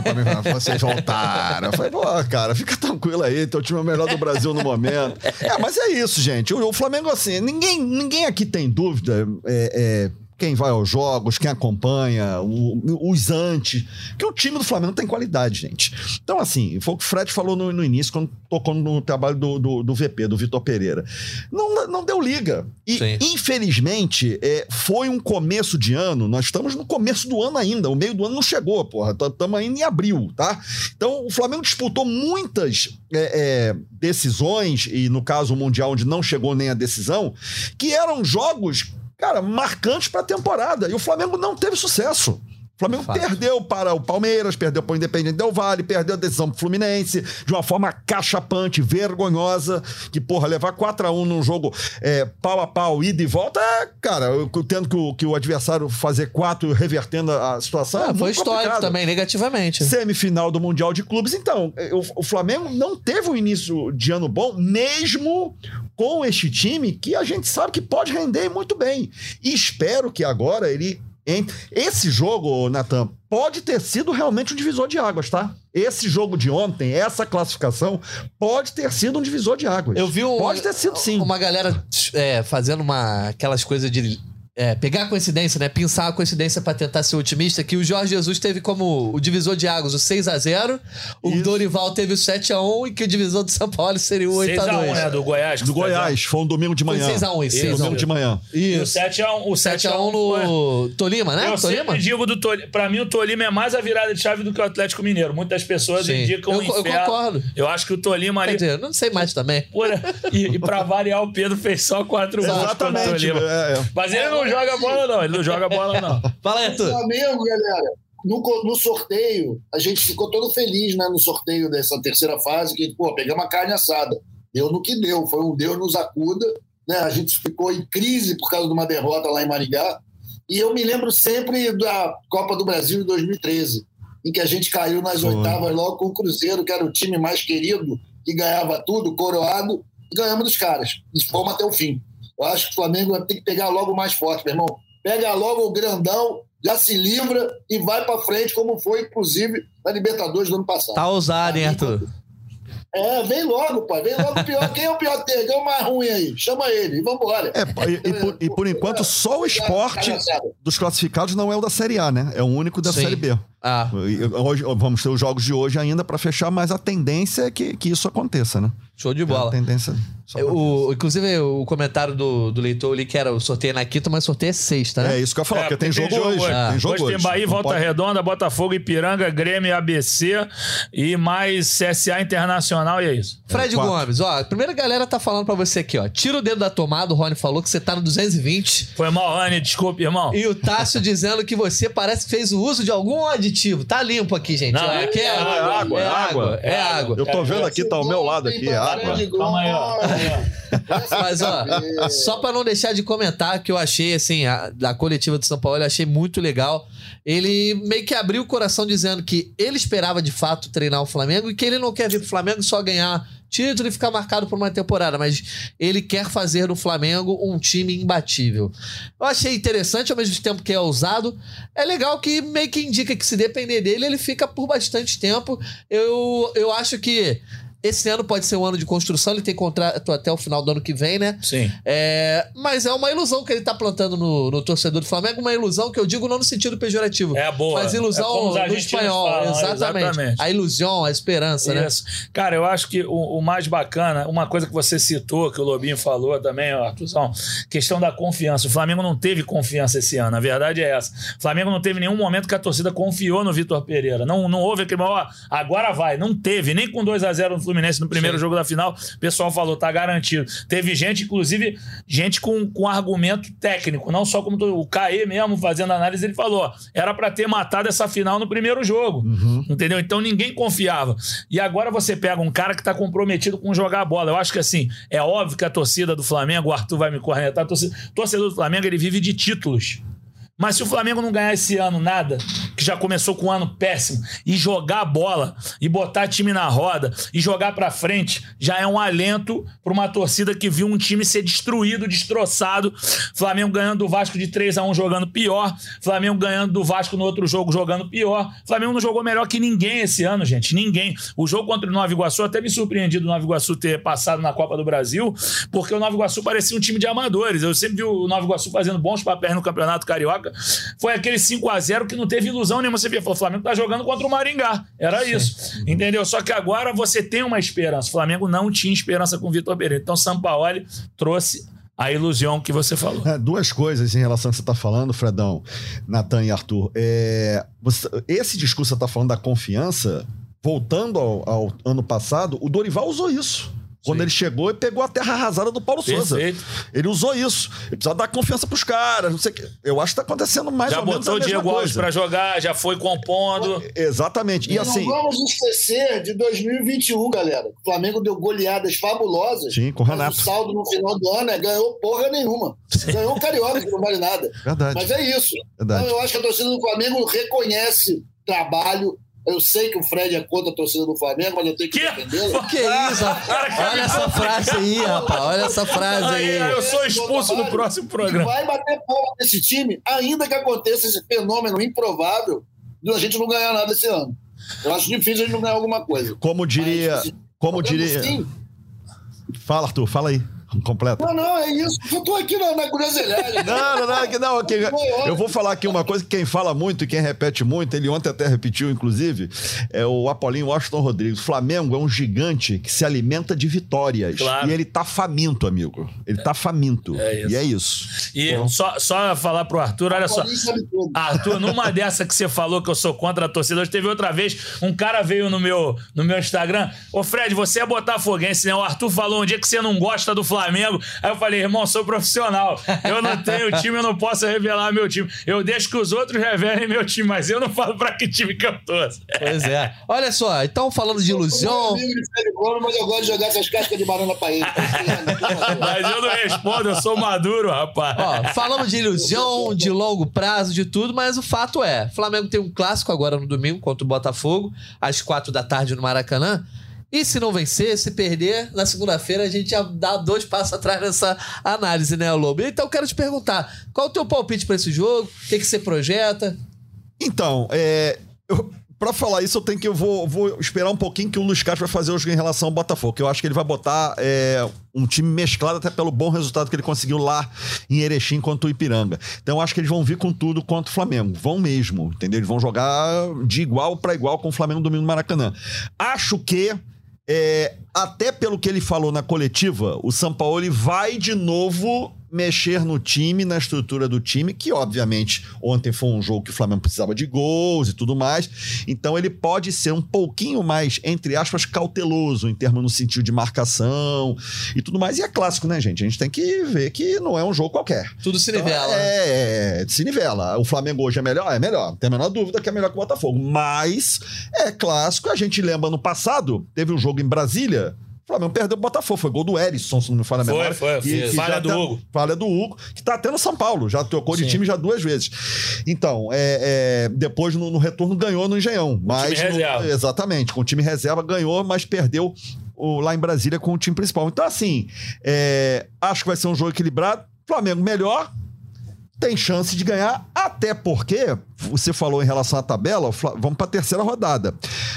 Pra mim, Vocês voltaram. Eu falei, pô, cara, fica tranquilo aí, teu time é o melhor do Brasil no momento. É, mas é isso, gente. O, o Flamengo, assim, ninguém, ninguém aqui tem dúvida. É, é, quem vai aos jogos, quem acompanha, o- os antes, que o time do Flamengo tem qualidade, gente. Então, assim, foi o que o Fred falou no, no início, quando tocou no trabalho do, do, do VP, do Vitor Pereira. Não, não deu liga. E, Sim. infelizmente, é, foi um começo de ano, nós estamos no começo do ano ainda, o meio do ano não chegou, porra, estamos ainda em abril, tá? Então, o Flamengo disputou muitas é, é, decisões, e no caso o Mundial, onde não chegou nem a decisão, que eram jogos, cara, marcantes para a temporada. E o Flamengo não teve sucesso. O Flamengo Fato. perdeu para o Palmeiras, perdeu para o Independente Del Vale, perdeu a decisão pro Fluminense de uma forma cachapante, vergonhosa, que, porra, levar 4x1 num jogo é, pau a pau, ida e volta, é, cara, eu- tendo que o, que o adversário fazer quatro revertendo a a situação. é Ah, foi muito histórico complicado também, negativamente. semifinal do Mundial de Clubes. Então, o, o Flamengo não teve um início de ano bom, mesmo com este time que a gente sabe que pode render muito bem. E espero que agora ele. Esse jogo, Natan, pode ter sido realmente um divisor de águas, tá? Esse jogo de ontem, essa classificação, pode ter sido um divisor de águas. Eu vi Pode ter sido sim. uma galera é, fazendo uma, aquelas coisas de é, pegar a coincidência, né? Pensar a coincidência pra tentar ser otimista, que o Jorge Jesus teve como o divisor de águas o 6x0, o Isso. Dorival teve o 7x1 e que o divisor do São Paulo seria o 6x1, 8x2. né? Do Goiás. Do Goiás, foi um domingo de Foi manhã. 6x1 esse, Foi um 6x1. domingo de manhã. E o Isso. 7x1, o 7x1 foi- no Tolima, né? Eu Tolima? sempre digo do Tolima. Pra mim, o Tolima é mais a virada de chave do que o Atlético Mineiro. Muitas pessoas Sim. indicam Eu o eu concordo. Eu acho que o Tolima Quer ali. dizer, eu não sei mais também. Por- e, e pra variar, o Pedro fez só quatro gols contra o Exatamente. Tolima. é, é. Mas ele não joga bola, não. Ele não joga bola, não. Fala aí, Arthur. Flamengo, galera, no, no sorteio, a gente ficou todo feliz né, no sorteio dessa terceira fase, que, pô, pegamos a carne assada. Deu no que deu, foi um Deus nos acuda. Né? A gente ficou em crise por causa de uma derrota lá em Maringá. E eu me lembro sempre da Copa do Brasil de 2013, em que a gente caiu nas Foi. oitavas logo com o Cruzeiro, que era o time mais querido, que ganhava tudo, coroado, e ganhamos dos caras. E fomos até o fim. Eu acho que o Flamengo vai ter que pegar logo o mais forte, meu irmão. Pega logo o grandão, já se livra e vai pra frente, como foi, inclusive, na Libertadores do ano passado. Tá ousado, hein, Arthur? É, vem logo, pai. Vem logo o pior. Quem é o pior dele? Quem é o mais ruim aí? Chama ele e vambora. É, e, e por, e por enquanto, só o esporte dos classificados não é o da Série A, né? É o único da Sim. Série B. Ah, Hoje, vamos ter os jogos de hoje ainda para fechar, mas a tendência é que, que isso aconteça, né? show de A bola. tendência. isso aconteça. O, inclusive, o comentário do, do leitor ali que era o sorteio na quinta, mas o sorteio é sexta, né? É isso que eu ia falar, É, porque tem, porque jogo, hoje. Ah. Tem jogo hoje hoje. tem Bahia, Volta pode- Redonda, Botafogo, Ipiranga, Grêmio, ABC e mais CSA Internacional e é isso. Fred quatro. Gomes, ó, a primeira galera tá falando pra você aqui, ó. Tira o dedo da tomada, o Rony falou que você tá no 220. Foi mal, Rani, desculpe, irmão. E o Tássio dizendo que você parece que fez o uso de algum aditivo. Tá limpo aqui, gente. Não, é- aqui é água, É é água. água. É água. Eu tô vendo aqui, tá ao meu lado aqui, é água. Calma aí, ó. Mas, ó, só pra não deixar de comentar, que eu achei, assim, a, da coletiva do São Paulo, eu achei muito legal. Ele meio que abriu o coração dizendo que ele esperava de fato treinar o Flamengo e que ele não quer vir pro Flamengo só ganhar título e ficar marcado por uma temporada, mas ele quer fazer do Flamengo um time imbatível. Eu achei interessante, ao mesmo tempo que é ousado. É legal que meio que indica que se depender dele, ele fica por bastante tempo. Eu, eu acho que esse ano pode ser um ano de construção, ele tem contrato até o final do ano que vem, né? Sim. É, mas é uma ilusão que ele tá plantando no, no torcedor do Flamengo, uma ilusão que eu digo não no sentido pejorativo. É boa. Mas É ilusão no argentinos espanhol. falam, exatamente. exatamente. A ilusão, a esperança, né? Isso. Cara, eu acho que o, o mais bacana, uma coisa que você citou, que o Lobinho falou também, ó, Artuzão, questão da confiança. O Flamengo não teve confiança esse ano, a verdade é essa. O Flamengo não teve nenhum momento que a torcida confiou no Vitor Pereira. Não, não houve aquele, ó, agora vai. Não teve, nem com 2 a 0 no Fluminense no primeiro Sim. jogo da final. O pessoal falou, tá garantido. Teve gente, inclusive, gente com, com argumento técnico, não só como o Caê mesmo fazendo análise, ele falou, era pra ter matado essa final no primeiro jogo. Entendeu? Então ninguém confiava. E agora você pega um cara que tá comprometido com jogar a bola. Eu acho que assim, é óbvio que a torcida do Flamengo, o Arthur vai me cornetar, torcida, torcedor do Flamengo, ele vive de títulos. Mas se o Flamengo não ganhar esse ano nada, que já começou com um ano péssimo, e jogar a bola, e botar time na roda, e jogar pra frente, já é um alento pra uma torcida que viu um time ser destruído, destroçado. Flamengo ganhando do Vasco de 3 a 1 jogando pior. Flamengo ganhando do Vasco no outro jogo jogando pior. Flamengo não jogou melhor que ninguém esse ano, gente. Ninguém. O jogo contra o Nova Iguaçu até me surpreendido o Nova Iguaçu ter passado na Copa do Brasil, porque o Nova Iguaçu parecia um time de amadores. Eu sempre vi o Nova Iguaçu fazendo bons papéis no Campeonato Carioca. Foi aquele 5 a 0 que não teve ilusão nenhuma. Você via, falou, o Flamengo tá jogando contra o Maringá. Era isso. Entendeu? Só que agora você tem uma esperança. O Flamengo não tinha esperança com o Vitor Pereira. Então, Sampaoli trouxe a ilusão que você falou. É, duas coisas em relação ao que você está falando, Fredão, Natan e Arthur. É, você- esse discurso que você está falando da confiança, voltando ao, ao ano passado, o Dorival usou isso. Quando Sim. ele chegou e pegou a terra arrasada do Paulo Souza. Perfeito. Ele usou isso. Ele precisava dar confiança pros caras. Não sei o quê. Eu acho que tá acontecendo mais Já ou menos a botou o Diego Alves pra jogar, já foi compondo. Exatamente. E E assim. não vamos esquecer de 2021, galera. O Flamengo deu goleadas fabulosas. Sim, com o mas Renato. O saldo no final do ano é ganhou porra nenhuma. Ganhou o Carioca, que não vale nada. Verdade. Mas é isso. Verdade. Então, eu acho que a torcida do Flamengo reconhece trabalho. Eu sei que o Fred é contra a torcida do Flamengo, mas eu tenho que Que? defendê-lo. Que isso? Olha essa frase aí, rapaz. Olha essa frase aí. Aí, eu sou expulso no próximo programa. vai bater porra nesse time, ainda que aconteça esse fenômeno improvável de a gente não ganhar nada esse ano. Eu acho difícil a gente não ganhar alguma coisa. Como diria. Mas, Como podemos diria. sim. Fala, Arthur, fala aí. Completa. Não, não, é isso. Eu tô aqui na, na groselhagem. Não, não, não, não, que- eu vou falar aqui uma coisa que quem fala muito e quem repete muito, ele ontem até repetiu, inclusive, é o Apolinho Washington Rodrigues. O Flamengo é um gigante que se alimenta de vitórias. Claro. E ele tá faminto, amigo. Ele tá faminto. É. E é isso. E só, só falar pro Arthur, olha só. Arthur, numa dessa que você falou que eu sou contra a torcida, hoje teve outra vez, um cara veio no meu, no meu Instagram, ô Fred, você é botafoguense, né? O Arthur falou um dia que você não gosta do Flamengo. Aí eu falei, irmão, sou profissional. Eu não tenho time, eu não posso revelar meu time. Eu deixo que os outros revelem meu time, mas eu não falo pra que time que eu torço. Pois é. Olha só, então falando de Eu sou ilusão. Gomes, mas eu gosto de jogar essas cascas de banana pra ele. Mas eu não respondo, eu sou maduro, rapaz. Ó, falamos de ilusão, de longo prazo, de tudo, mas o fato é: Flamengo tem um clássico agora no domingo contra o Botafogo, às quatro da tarde no Maracanã. E se não vencer, se perder, na segunda-feira a gente já dá dois passos atrás nessa análise, né, Lobo? Então eu quero te perguntar: qual o teu palpite pra esse jogo? O que, que você projeta? Então, é. Eu, pra falar isso, eu tenho que. Eu vou, vou esperar um pouquinho que o Luiz Castro vai fazer hoje em relação ao Botafogo. Que eu acho que ele vai botar é, um time mesclado até pelo bom resultado que ele conseguiu lá em Erechim contra o Ipiranga. Então eu acho que eles vão vir com tudo contra o Flamengo. Vão mesmo, entendeu? Eles vão jogar de igual para igual com o Flamengo domingo no Maracanã. Acho que. É, até pelo que ele falou na coletiva, o Sampaoli vai de novo mexer no time, na estrutura do time, que obviamente ontem foi um jogo que o Flamengo precisava de gols e tudo mais. Então ele pode ser um pouquinho mais, entre aspas, cauteloso em termos no sentido de marcação e tudo mais. E é clássico, né, gente? A gente tem que ver que não é um jogo qualquer. Tudo se Então, nivela. né? É, é, se nivela. O Flamengo hoje é melhor? É melhor. Não tem a menor dúvida que é melhor que o Botafogo. Mas é clássico. A gente lembra no passado, teve um jogo em Brasília. O Flamengo perdeu o Botafogo. Foi gol do Erisson, se não me falha a Foi, memória. foi, foi. que Falha do tá- Hugo. Falha do Hugo, que tá até no São Paulo. Já trocou de Sim. time já duas vezes. Então, é, é, depois no, no retorno ganhou no Engenhão. Mas time no- reserva. exatamente, com o time reserva ganhou, mas perdeu o- lá em Brasília com o time principal. Então, assim, é, acho que vai ser um jogo equilibrado. Flamengo melhor, tem chance de ganhar, até porque você falou em relação à tabela, vamos para a terceira rodada.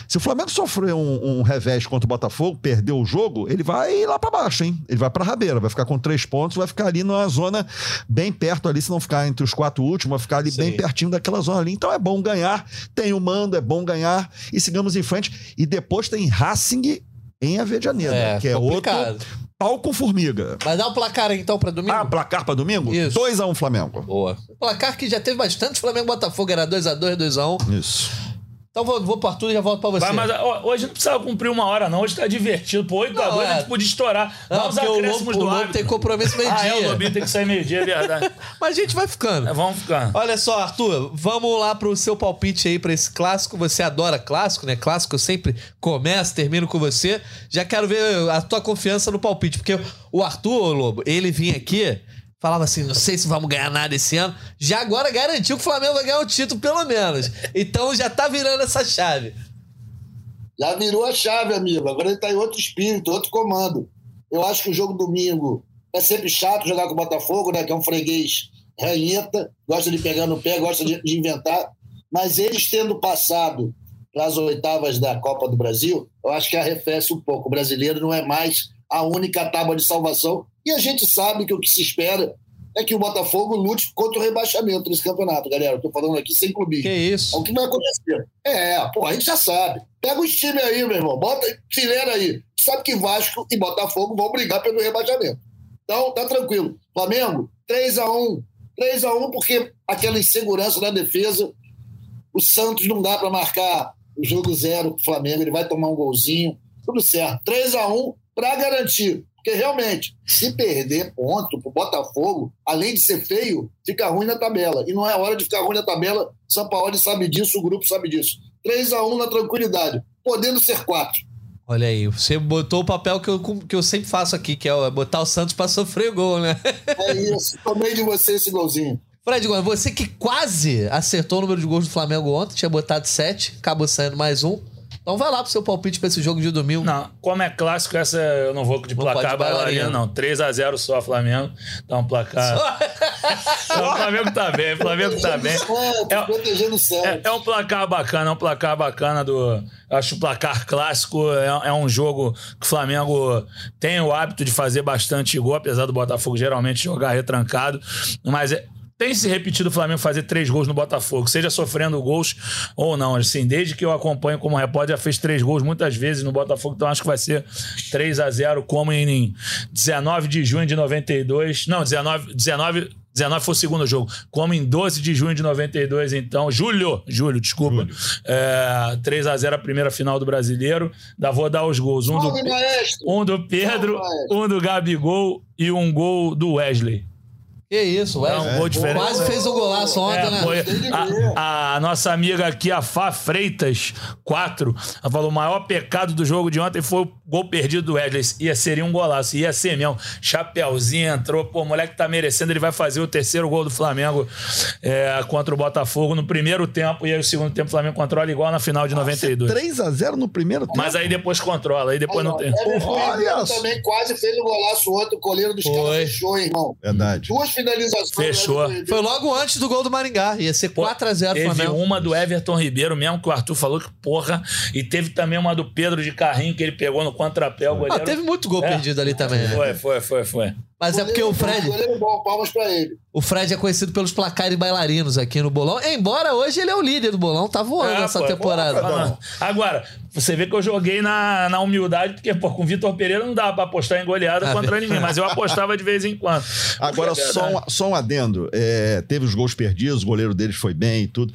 Se o Flamengo sofrer um, um revés contra o Botafogo, perder o jogo, ele vai lá para baixo, hein? Ele vai para rabeira, vai ficar com três pontos, vai ficar ali numa zona bem perto ali, se não ficar entre os quatro últimos, vai ficar ali Sim. bem pertinho daquela zona ali. Então é bom ganhar, tem o mando, é bom ganhar e sigamos em frente. E depois tem Racing em Avedianeda, É, que é complicado. outro pau com formiga. Mas dá um placar então pra domingo? Ah, placar para domingo? Isso. 2x1 Flamengo. Boa. Placar que já teve bastante Flamengo Botafogo, era 2x2, 2x1. Isso. Então vou, vou pro Arthur e já volto pra você. Vai, mas ó, hoje não precisava cumprir uma hora, não. Hoje tá divertido. Pô, 8 a Não, 2 é. a gente podia estourar. Não, uns porque o Lobo, o do Lobo árbitro. tem compromisso Ah, é, o meio-dia. Lobinho tem que sair meio-dia, é verdade. Mas a gente vai ficando. É, vamos ficar. Olha só, Arthur, vamos lá pro seu palpite aí pra esse clássico. Você adora clássico, né? Clássico eu sempre começo, termino com você. Já quero ver a tua confiança no palpite, porque o Arthur, ô Lobo, ele vinha aqui falava assim, não sei se vamos ganhar nada esse ano. Já agora garantiu que o Flamengo vai ganhar o título, pelo menos. Então já tá virando essa chave. Já virou a chave, amigo. Agora ele tá em outro espírito, outro comando. Eu acho que o jogo domingo é sempre chato jogar com o Botafogo, né? Que é um freguês ranheta, gosta de pegar no pé, gosta de, inventar. Mas eles tendo passado para as oitavas da Copa do Brasil, eu acho que arrefece um pouco. O brasileiro não é mais a única tábua de salvação. E a gente sabe que o que se espera é que o Botafogo lute contra o rebaixamento nesse campeonato, galera. Tô falando aqui sem clubismo. Que isso? É o que vai acontecer. É, pô, a gente já sabe. Pega os times aí, meu irmão. Bota fileira aí. Sabe que Vasco e Botafogo vão brigar pelo rebaixamento. Então, tá tranquilo. Flamengo, 3x1. 3x1 porque aquela insegurança na defesa. O Santos não dá para marcar o jogo zero com o Flamengo. Ele vai tomar um golzinho. Tudo certo. 3x1 para garantir. Porque realmente, se perder ponto pro Botafogo, além de ser feio, fica ruim na tabela. E não é hora de ficar ruim na tabela. São Paulo sabe disso, o grupo sabe disso. 3 a 1 na tranquilidade, podendo ser 4. Olha aí, você botou o papel que eu, que eu sempre faço aqui, que é botar o Santos para sofrer gol, né? É isso, tomei de você esse golzinho. Fred Gomes, você que quase acertou o número de gols do Flamengo ontem, tinha botado 7, acabou saindo mais um. Então vai lá pro seu palpite pra esse jogo de domingo. Não, como é clássico, essa eu não vou de não placar bailarina, não. 3x0 só Flamengo. Dá um placar. não, o Flamengo tá bem, o Flamengo tá bem. É, é, é, um placar bacana, é um placar bacana do. Acho o placar clássico é, é, um jogo que o Flamengo tem o hábito de fazer bastante gol, apesar do Botafogo geralmente jogar retrancado. Mas é, tem se repetido o Flamengo fazer três gols no Botafogo, seja sofrendo gols ou não. Assim, desde que eu acompanho como repórter, já fez três gols muitas vezes no Botafogo, então acho que vai ser 3 a 0 como em 19 de junho de 92. Não, 19, 19 19 foi o segundo jogo. Como em 12 de junho de 92, então. Julho, julho, desculpa. Julho. É, 3 a 0 a primeira final do brasileiro. Da, vou dar os gols. Um do, um do Pedro, um do Gabigol e um gol do Wesley. Que isso, Wesley. É, um gol diferente. Quase fez o um golaço ontem, é, né? Foi a, a, nossa amiga aqui, a Fá Freitas, 4, ela falou: o maior pecado do jogo de ontem foi o gol perdido do Wesley. Ia ser um golaço, ia ser mesmo. Chapeuzinho entrou, pô, o moleque tá merecendo, ele vai fazer o terceiro gol do Flamengo é, contra o Botafogo no primeiro tempo, e aí o segundo tempo o Flamengo controla igual na final de ah, 92. 3x0 no primeiro tempo. Mas aí depois controla, aí depois aí, não, tem. Olha, também quase fez o golaço ontem, o coleiro dos caras fechou, irmão. Verdade. Duas finalizações. Fechou. Foi logo antes do gol do Maringá. Ia ser 4x0 Teve Flamengo. uma do Everton Ribeiro mesmo, que o Arthur falou que porra. E teve também uma do Pedro de Carrinho, que ele pegou no contrapé. O goleiro... Ah, teve muito gol é. perdido ali também. Né? Foi, foi, foi, Mas é porque o Fred. Bom, palmas pra ele. O Fred é conhecido pelos placares bailarinos aqui no bolão. Embora hoje ele é o líder do bolão, tá voando é, essa pô, temporada. Pô, Agora, você vê que eu joguei na, na humildade, porque pô, com o Vitor Pereira não dava pra apostar em goleada ah, contra ninguém, mas eu apostava de vez em quando. Agora, é só, um, só um adendo. É, teve os gols perdidos, o goleiro deles foi bem e tudo.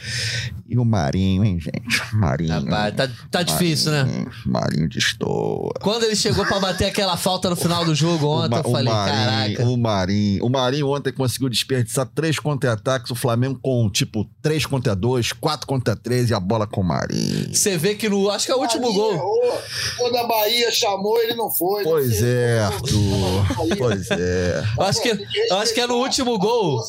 E o Marinho, hein, gente? Marinho. Rapaz, tá, tá difícil, né? Marinho destoa. Quando ele chegou pra bater aquela falta no final do jogo ontem, eu falei, Marinho, caraca. O Marinho. O Marinho ontem conseguiu desperdiçar três contra-ataques, o Flamengo com, tipo, três contra dois, quatro contra três e a bola com o Marinho. Você vê que no. Acho que é o último Marinho, gol. Quando a Bahia chamou, ele não foi. Pois não é, Arthur. Pois é. Acho que, acho que é no último gol.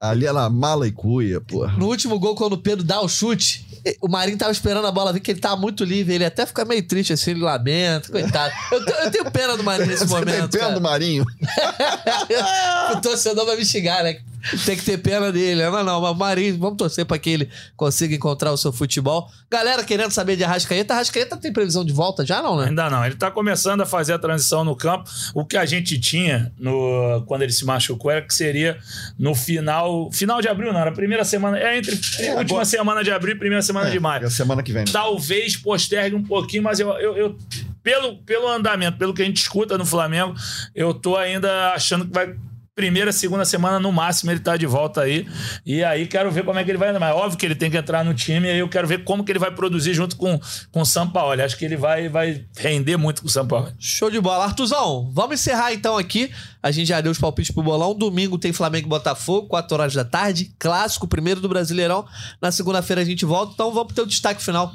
Ali é na mala e cuia, pô. No último gol, quando o Pedro dá o chute, o Marinho tava esperando a bola vir, que ele tava muito livre. Ele até fica meio triste assim, ele lamenta, coitado. Eu, eu tenho pena do Marinho nesse Você momento. Tem pena cara. do Marinho? o torcedor vai me xingar, né? Tem que ter pena dele. Mas não, mas Marinho, vamos torcer para que ele consiga encontrar o seu futebol. Galera querendo saber de Arrascaeta. Arrascaeta tem previsão de volta já, não, né? Ainda não. Ele tá começando a fazer a transição no campo. O que a gente tinha no, quando ele se machucou era que seria no final. Final de abril, não. Era a primeira semana. É entre é, última agora... semana de abril e primeira semana é, de maio. É a semana que vem. Talvez postergue um pouquinho, mas eu, eu, eu pelo, pelo andamento, pelo que a gente escuta no Flamengo, eu tô ainda achando que vai primeira, segunda semana, no máximo, ele tá de volta aí. E aí quero ver como é que ele vai. Mas óbvio que ele tem que entrar no time, e aí eu quero ver como que ele vai produzir junto com, com o São Paulo. Acho que ele vai, vai render muito com o São Paulo. Show de bola. Artuzão, vamos encerrar então aqui. A gente já deu os palpites pro bolão. Domingo tem Flamengo e Botafogo, 4 horas da tarde. Clássico, primeiro do Brasileirão. Na segunda-feira a gente volta. Então vamos pro teu destaque final.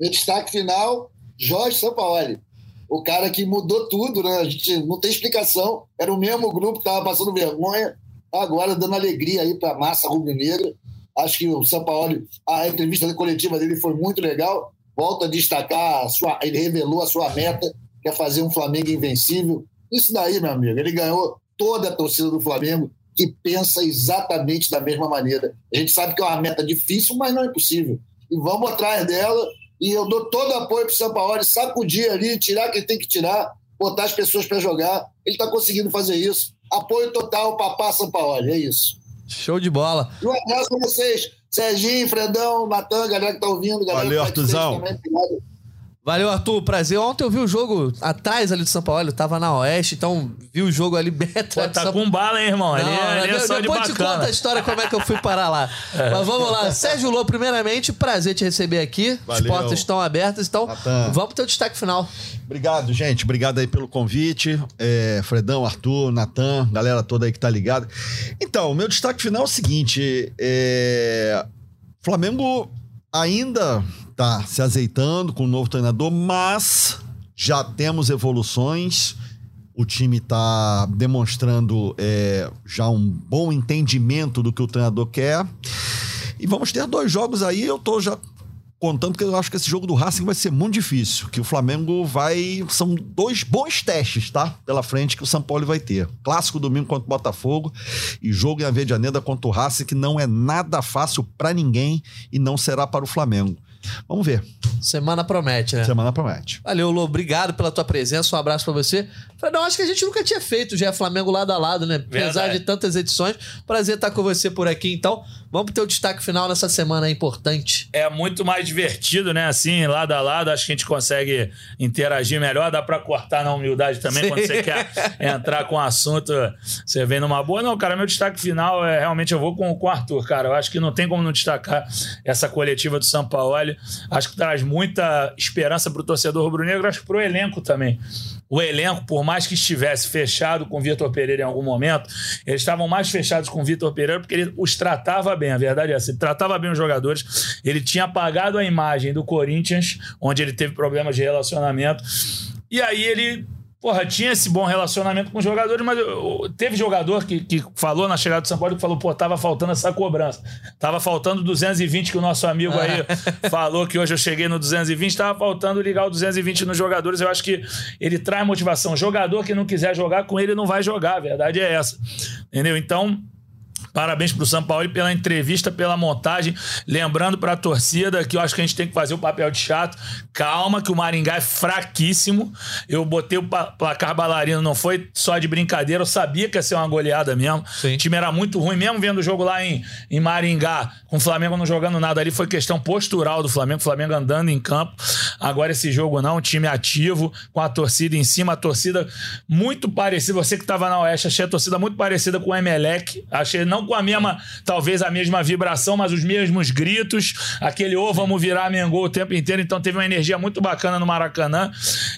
Meu destaque final, Jorge Sampaoli. O cara que mudou tudo, né? A gente não tem explicação. Era o mesmo grupo que estava passando vergonha, agora dando alegria aí para a massa rubro-negra. Acho que o São Paulo, a entrevista coletiva dele foi muito legal. Volto a destacar, a sua, ele revelou a sua meta, que é fazer um Flamengo invencível. Isso daí, meu amigo, ele ganhou toda a torcida do Flamengo que pensa exatamente da mesma maneira. A gente sabe que é uma meta difícil, mas não é impossível. E vamos atrás dela. E eu dou todo o apoio para o São Paulo, sacudir ali, tirar quem tem que tirar, botar as pessoas para jogar. Ele está conseguindo fazer isso. Apoio total, papá São Paulo, é isso. Show de bola. E um abraço para vocês. Serginho, Fredão, Natan, galera que tá ouvindo. Galera Valeu, que Artuzão. Também, obrigado. Valeu, Arthur. Prazer. Ontem eu vi o jogo atrás ali do São Paulo. Eu tava na Oeste, então vi o jogo ali bem Pô, atrás do tá São com bala, hein, irmão? Ali, Não, ali é de- só de depois te conta a história como é que eu fui parar lá. Mas vamos lá. Sérgio Lô, primeiramente, prazer te receber aqui. As Valeu. portas estão abertas, então Natan. vamos pro teu destaque final. Obrigado, gente. Obrigado aí pelo convite. É, Fredão, Arthur, Natan, galera toda aí que tá ligada. Então, o meu destaque final é o seguinte: é, Flamengo ainda tá se azeitando com o novo treinador, mas já temos evoluções. O time tá demonstrando é, já um bom entendimento do que o treinador quer. E vamos ter dois jogos aí. Eu tô já contando que eu acho que esse jogo do Racing vai ser muito difícil. Que o Flamengo vai. São dois bons testes, tá? Pela frente que o São Paulo vai ter. Clássico domingo contra o Botafogo e jogo em Avedianeda contra o Racing, que não é nada fácil pra ninguém e não será para o Flamengo. Vamos ver. Semana promete, né? Semana promete. Valeu, Lô. Obrigado pela tua presença. Um abraço pra você. Fredão, acho que a gente nunca tinha feito já Flamengo lado a lado, né? Apesar Verdade. de tantas edições. Prazer estar com você por aqui, então. Vamos pro teu destaque final nessa semana importante. é muito mais divertido, né? Assim, lado a lado, acho que a gente consegue interagir melhor. Dá pra cortar na humildade também Sim. quando você quer entrar com o assunto. Você vem numa boa. Não, cara, meu destaque final é realmente eu vou com, com o Arthur, cara. Eu acho que não tem como não destacar essa coletiva do São Paulo. Acho que traz muita esperança pro torcedor rubro-negro, acho que pro elenco também. O elenco, por mais que estivesse fechado com o Vitor Pereira em algum momento, eles estavam mais fechados com Vitor Pereira porque ele os tratava bem. A verdade é essa. Ele tratava bem os jogadores. Ele tinha apagado a imagem do Corinthians, onde ele teve problemas de relacionamento. E aí ele. Porra, tinha esse bom relacionamento com os jogadores, mas eu- eu- teve jogador que, que falou na chegada do São Paulo que falou, pô, tava faltando essa cobrança. Tava faltando 220 que o nosso amigo aí falou que hoje eu cheguei no 220, tava faltando ligar o 220 nos jogadores. Eu acho que ele traz motivação. Jogador que não quiser jogar com ele não vai jogar, a verdade é essa. Entendeu? Então, Parabéns pro São Paulo pela entrevista, pela montagem. Lembrando pra torcida que eu acho que a gente tem que fazer o papel de chato. Calma, que o Maringá é fraquíssimo. Eu botei o placar bailarino, não foi só de brincadeira. Eu sabia que ia ser uma goleada mesmo. Sim. O time era muito ruim, mesmo vendo o jogo lá em, em Maringá, com o Flamengo não jogando nada ali. Foi questão postural do Flamengo, o Flamengo andando em campo. Agora esse jogo não, um time ativo, com a torcida em cima, a torcida muito parecida. Você que estava na Oeste, achei a torcida muito parecida com o Emelec. Achei não com a mesma, talvez a mesma vibração, mas os mesmos gritos. Aquele ô, vamos virar Mengô o tempo inteiro. Então teve uma energia muito bacana no Maracanã.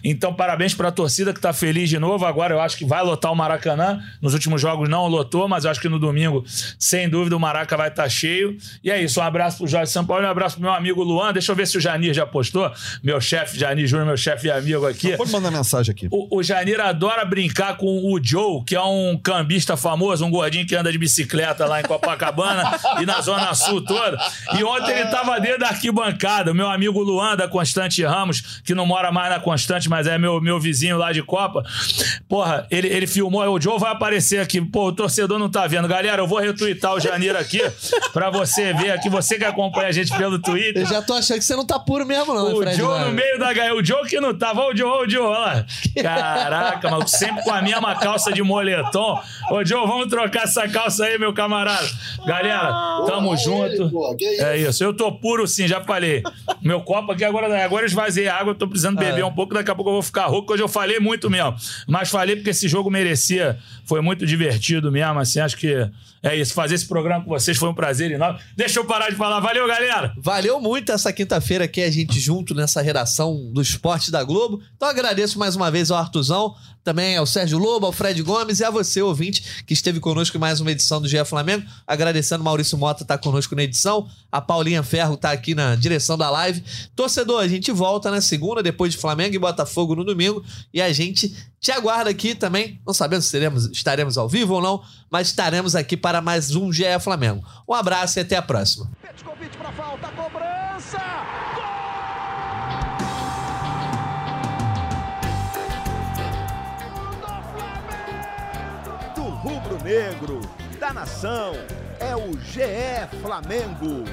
Então, parabéns para a torcida que está feliz de novo. Agora eu acho que vai lotar o Maracanã. Nos últimos jogos não lotou, mas eu acho que no domingo, sem dúvida, o Maraca vai estar cheio. E é isso. Um abraço pro Jorge São Paulo um abraço pro meu amigo Luan. Deixa eu ver se o Janir já postou. Meu chefe, Janir Júnior, meu chefe e amigo aqui. Pode mandar mensagem aqui. O, o Janir adora brincar com o Joe, que é um cambista famoso, um gordinho que anda de bicicleta lá em Copacabana e na Zona Sul toda. E ontem ele tava dentro da arquibancada. O meu amigo Luan, da Constante Ramos, que não mora mais na Constante, mas é meu, meu vizinho lá de Copa. Porra, ele, ele filmou. O Joe vai aparecer aqui. Pô, o torcedor não tá vendo. Galera, eu vou retweetar o Janir aqui pra você ver aqui. Você que acompanha a gente pelo Twitter. Eu já tô achando que você não tá puro mesmo, não, O Fred? Joe no meio da galera. O Joe que não tava. Ó, o Joe, ó, o Joe, lá. Caraca, mano. Sempre com a mesma calça de moletom. Ô, Joe, vamos trocar essa calça aí, meu camarada. Galera, tamo Olha junto. ele, pô, que isso? É isso. Eu tô puro sim, já falei. Meu copo aqui agora, agora eu esvaziei a água, eu tô precisando beber É. um pouco, daqui a pouco eu vou ficar rouco, hoje eu falei muito mesmo. Mas falei porque esse jogo merecia, foi muito divertido mesmo, assim, acho que é isso. Fazer esse programa com vocês foi um prazer enorme. Deixa eu parar de falar. Valeu, galera! Valeu muito essa quinta-feira aqui, a gente junto nessa redação do esporte da Globo. Então agradeço mais uma vez ao Artuzão, também ao Sérgio Lobo, ao Fred Gomes e a você, ouvinte, que esteve conosco em mais uma edição do GE Flamengo. Agradecendo Maurício Mota tá conosco na edição. A Paulinha Ferro tá aqui na direção da live. Torcedor, a gente volta na segunda, depois de Flamengo e Botafogo no domingo. E a gente te aguarda aqui também. Não sabemos se teremos, estaremos ao vivo ou não, mas estaremos aqui para mais um GE Flamengo. Um abraço e até a próxima. Petkovic para falta, cobrança! Gol! Do rubro-negro, da nação, é o GE Flamengo.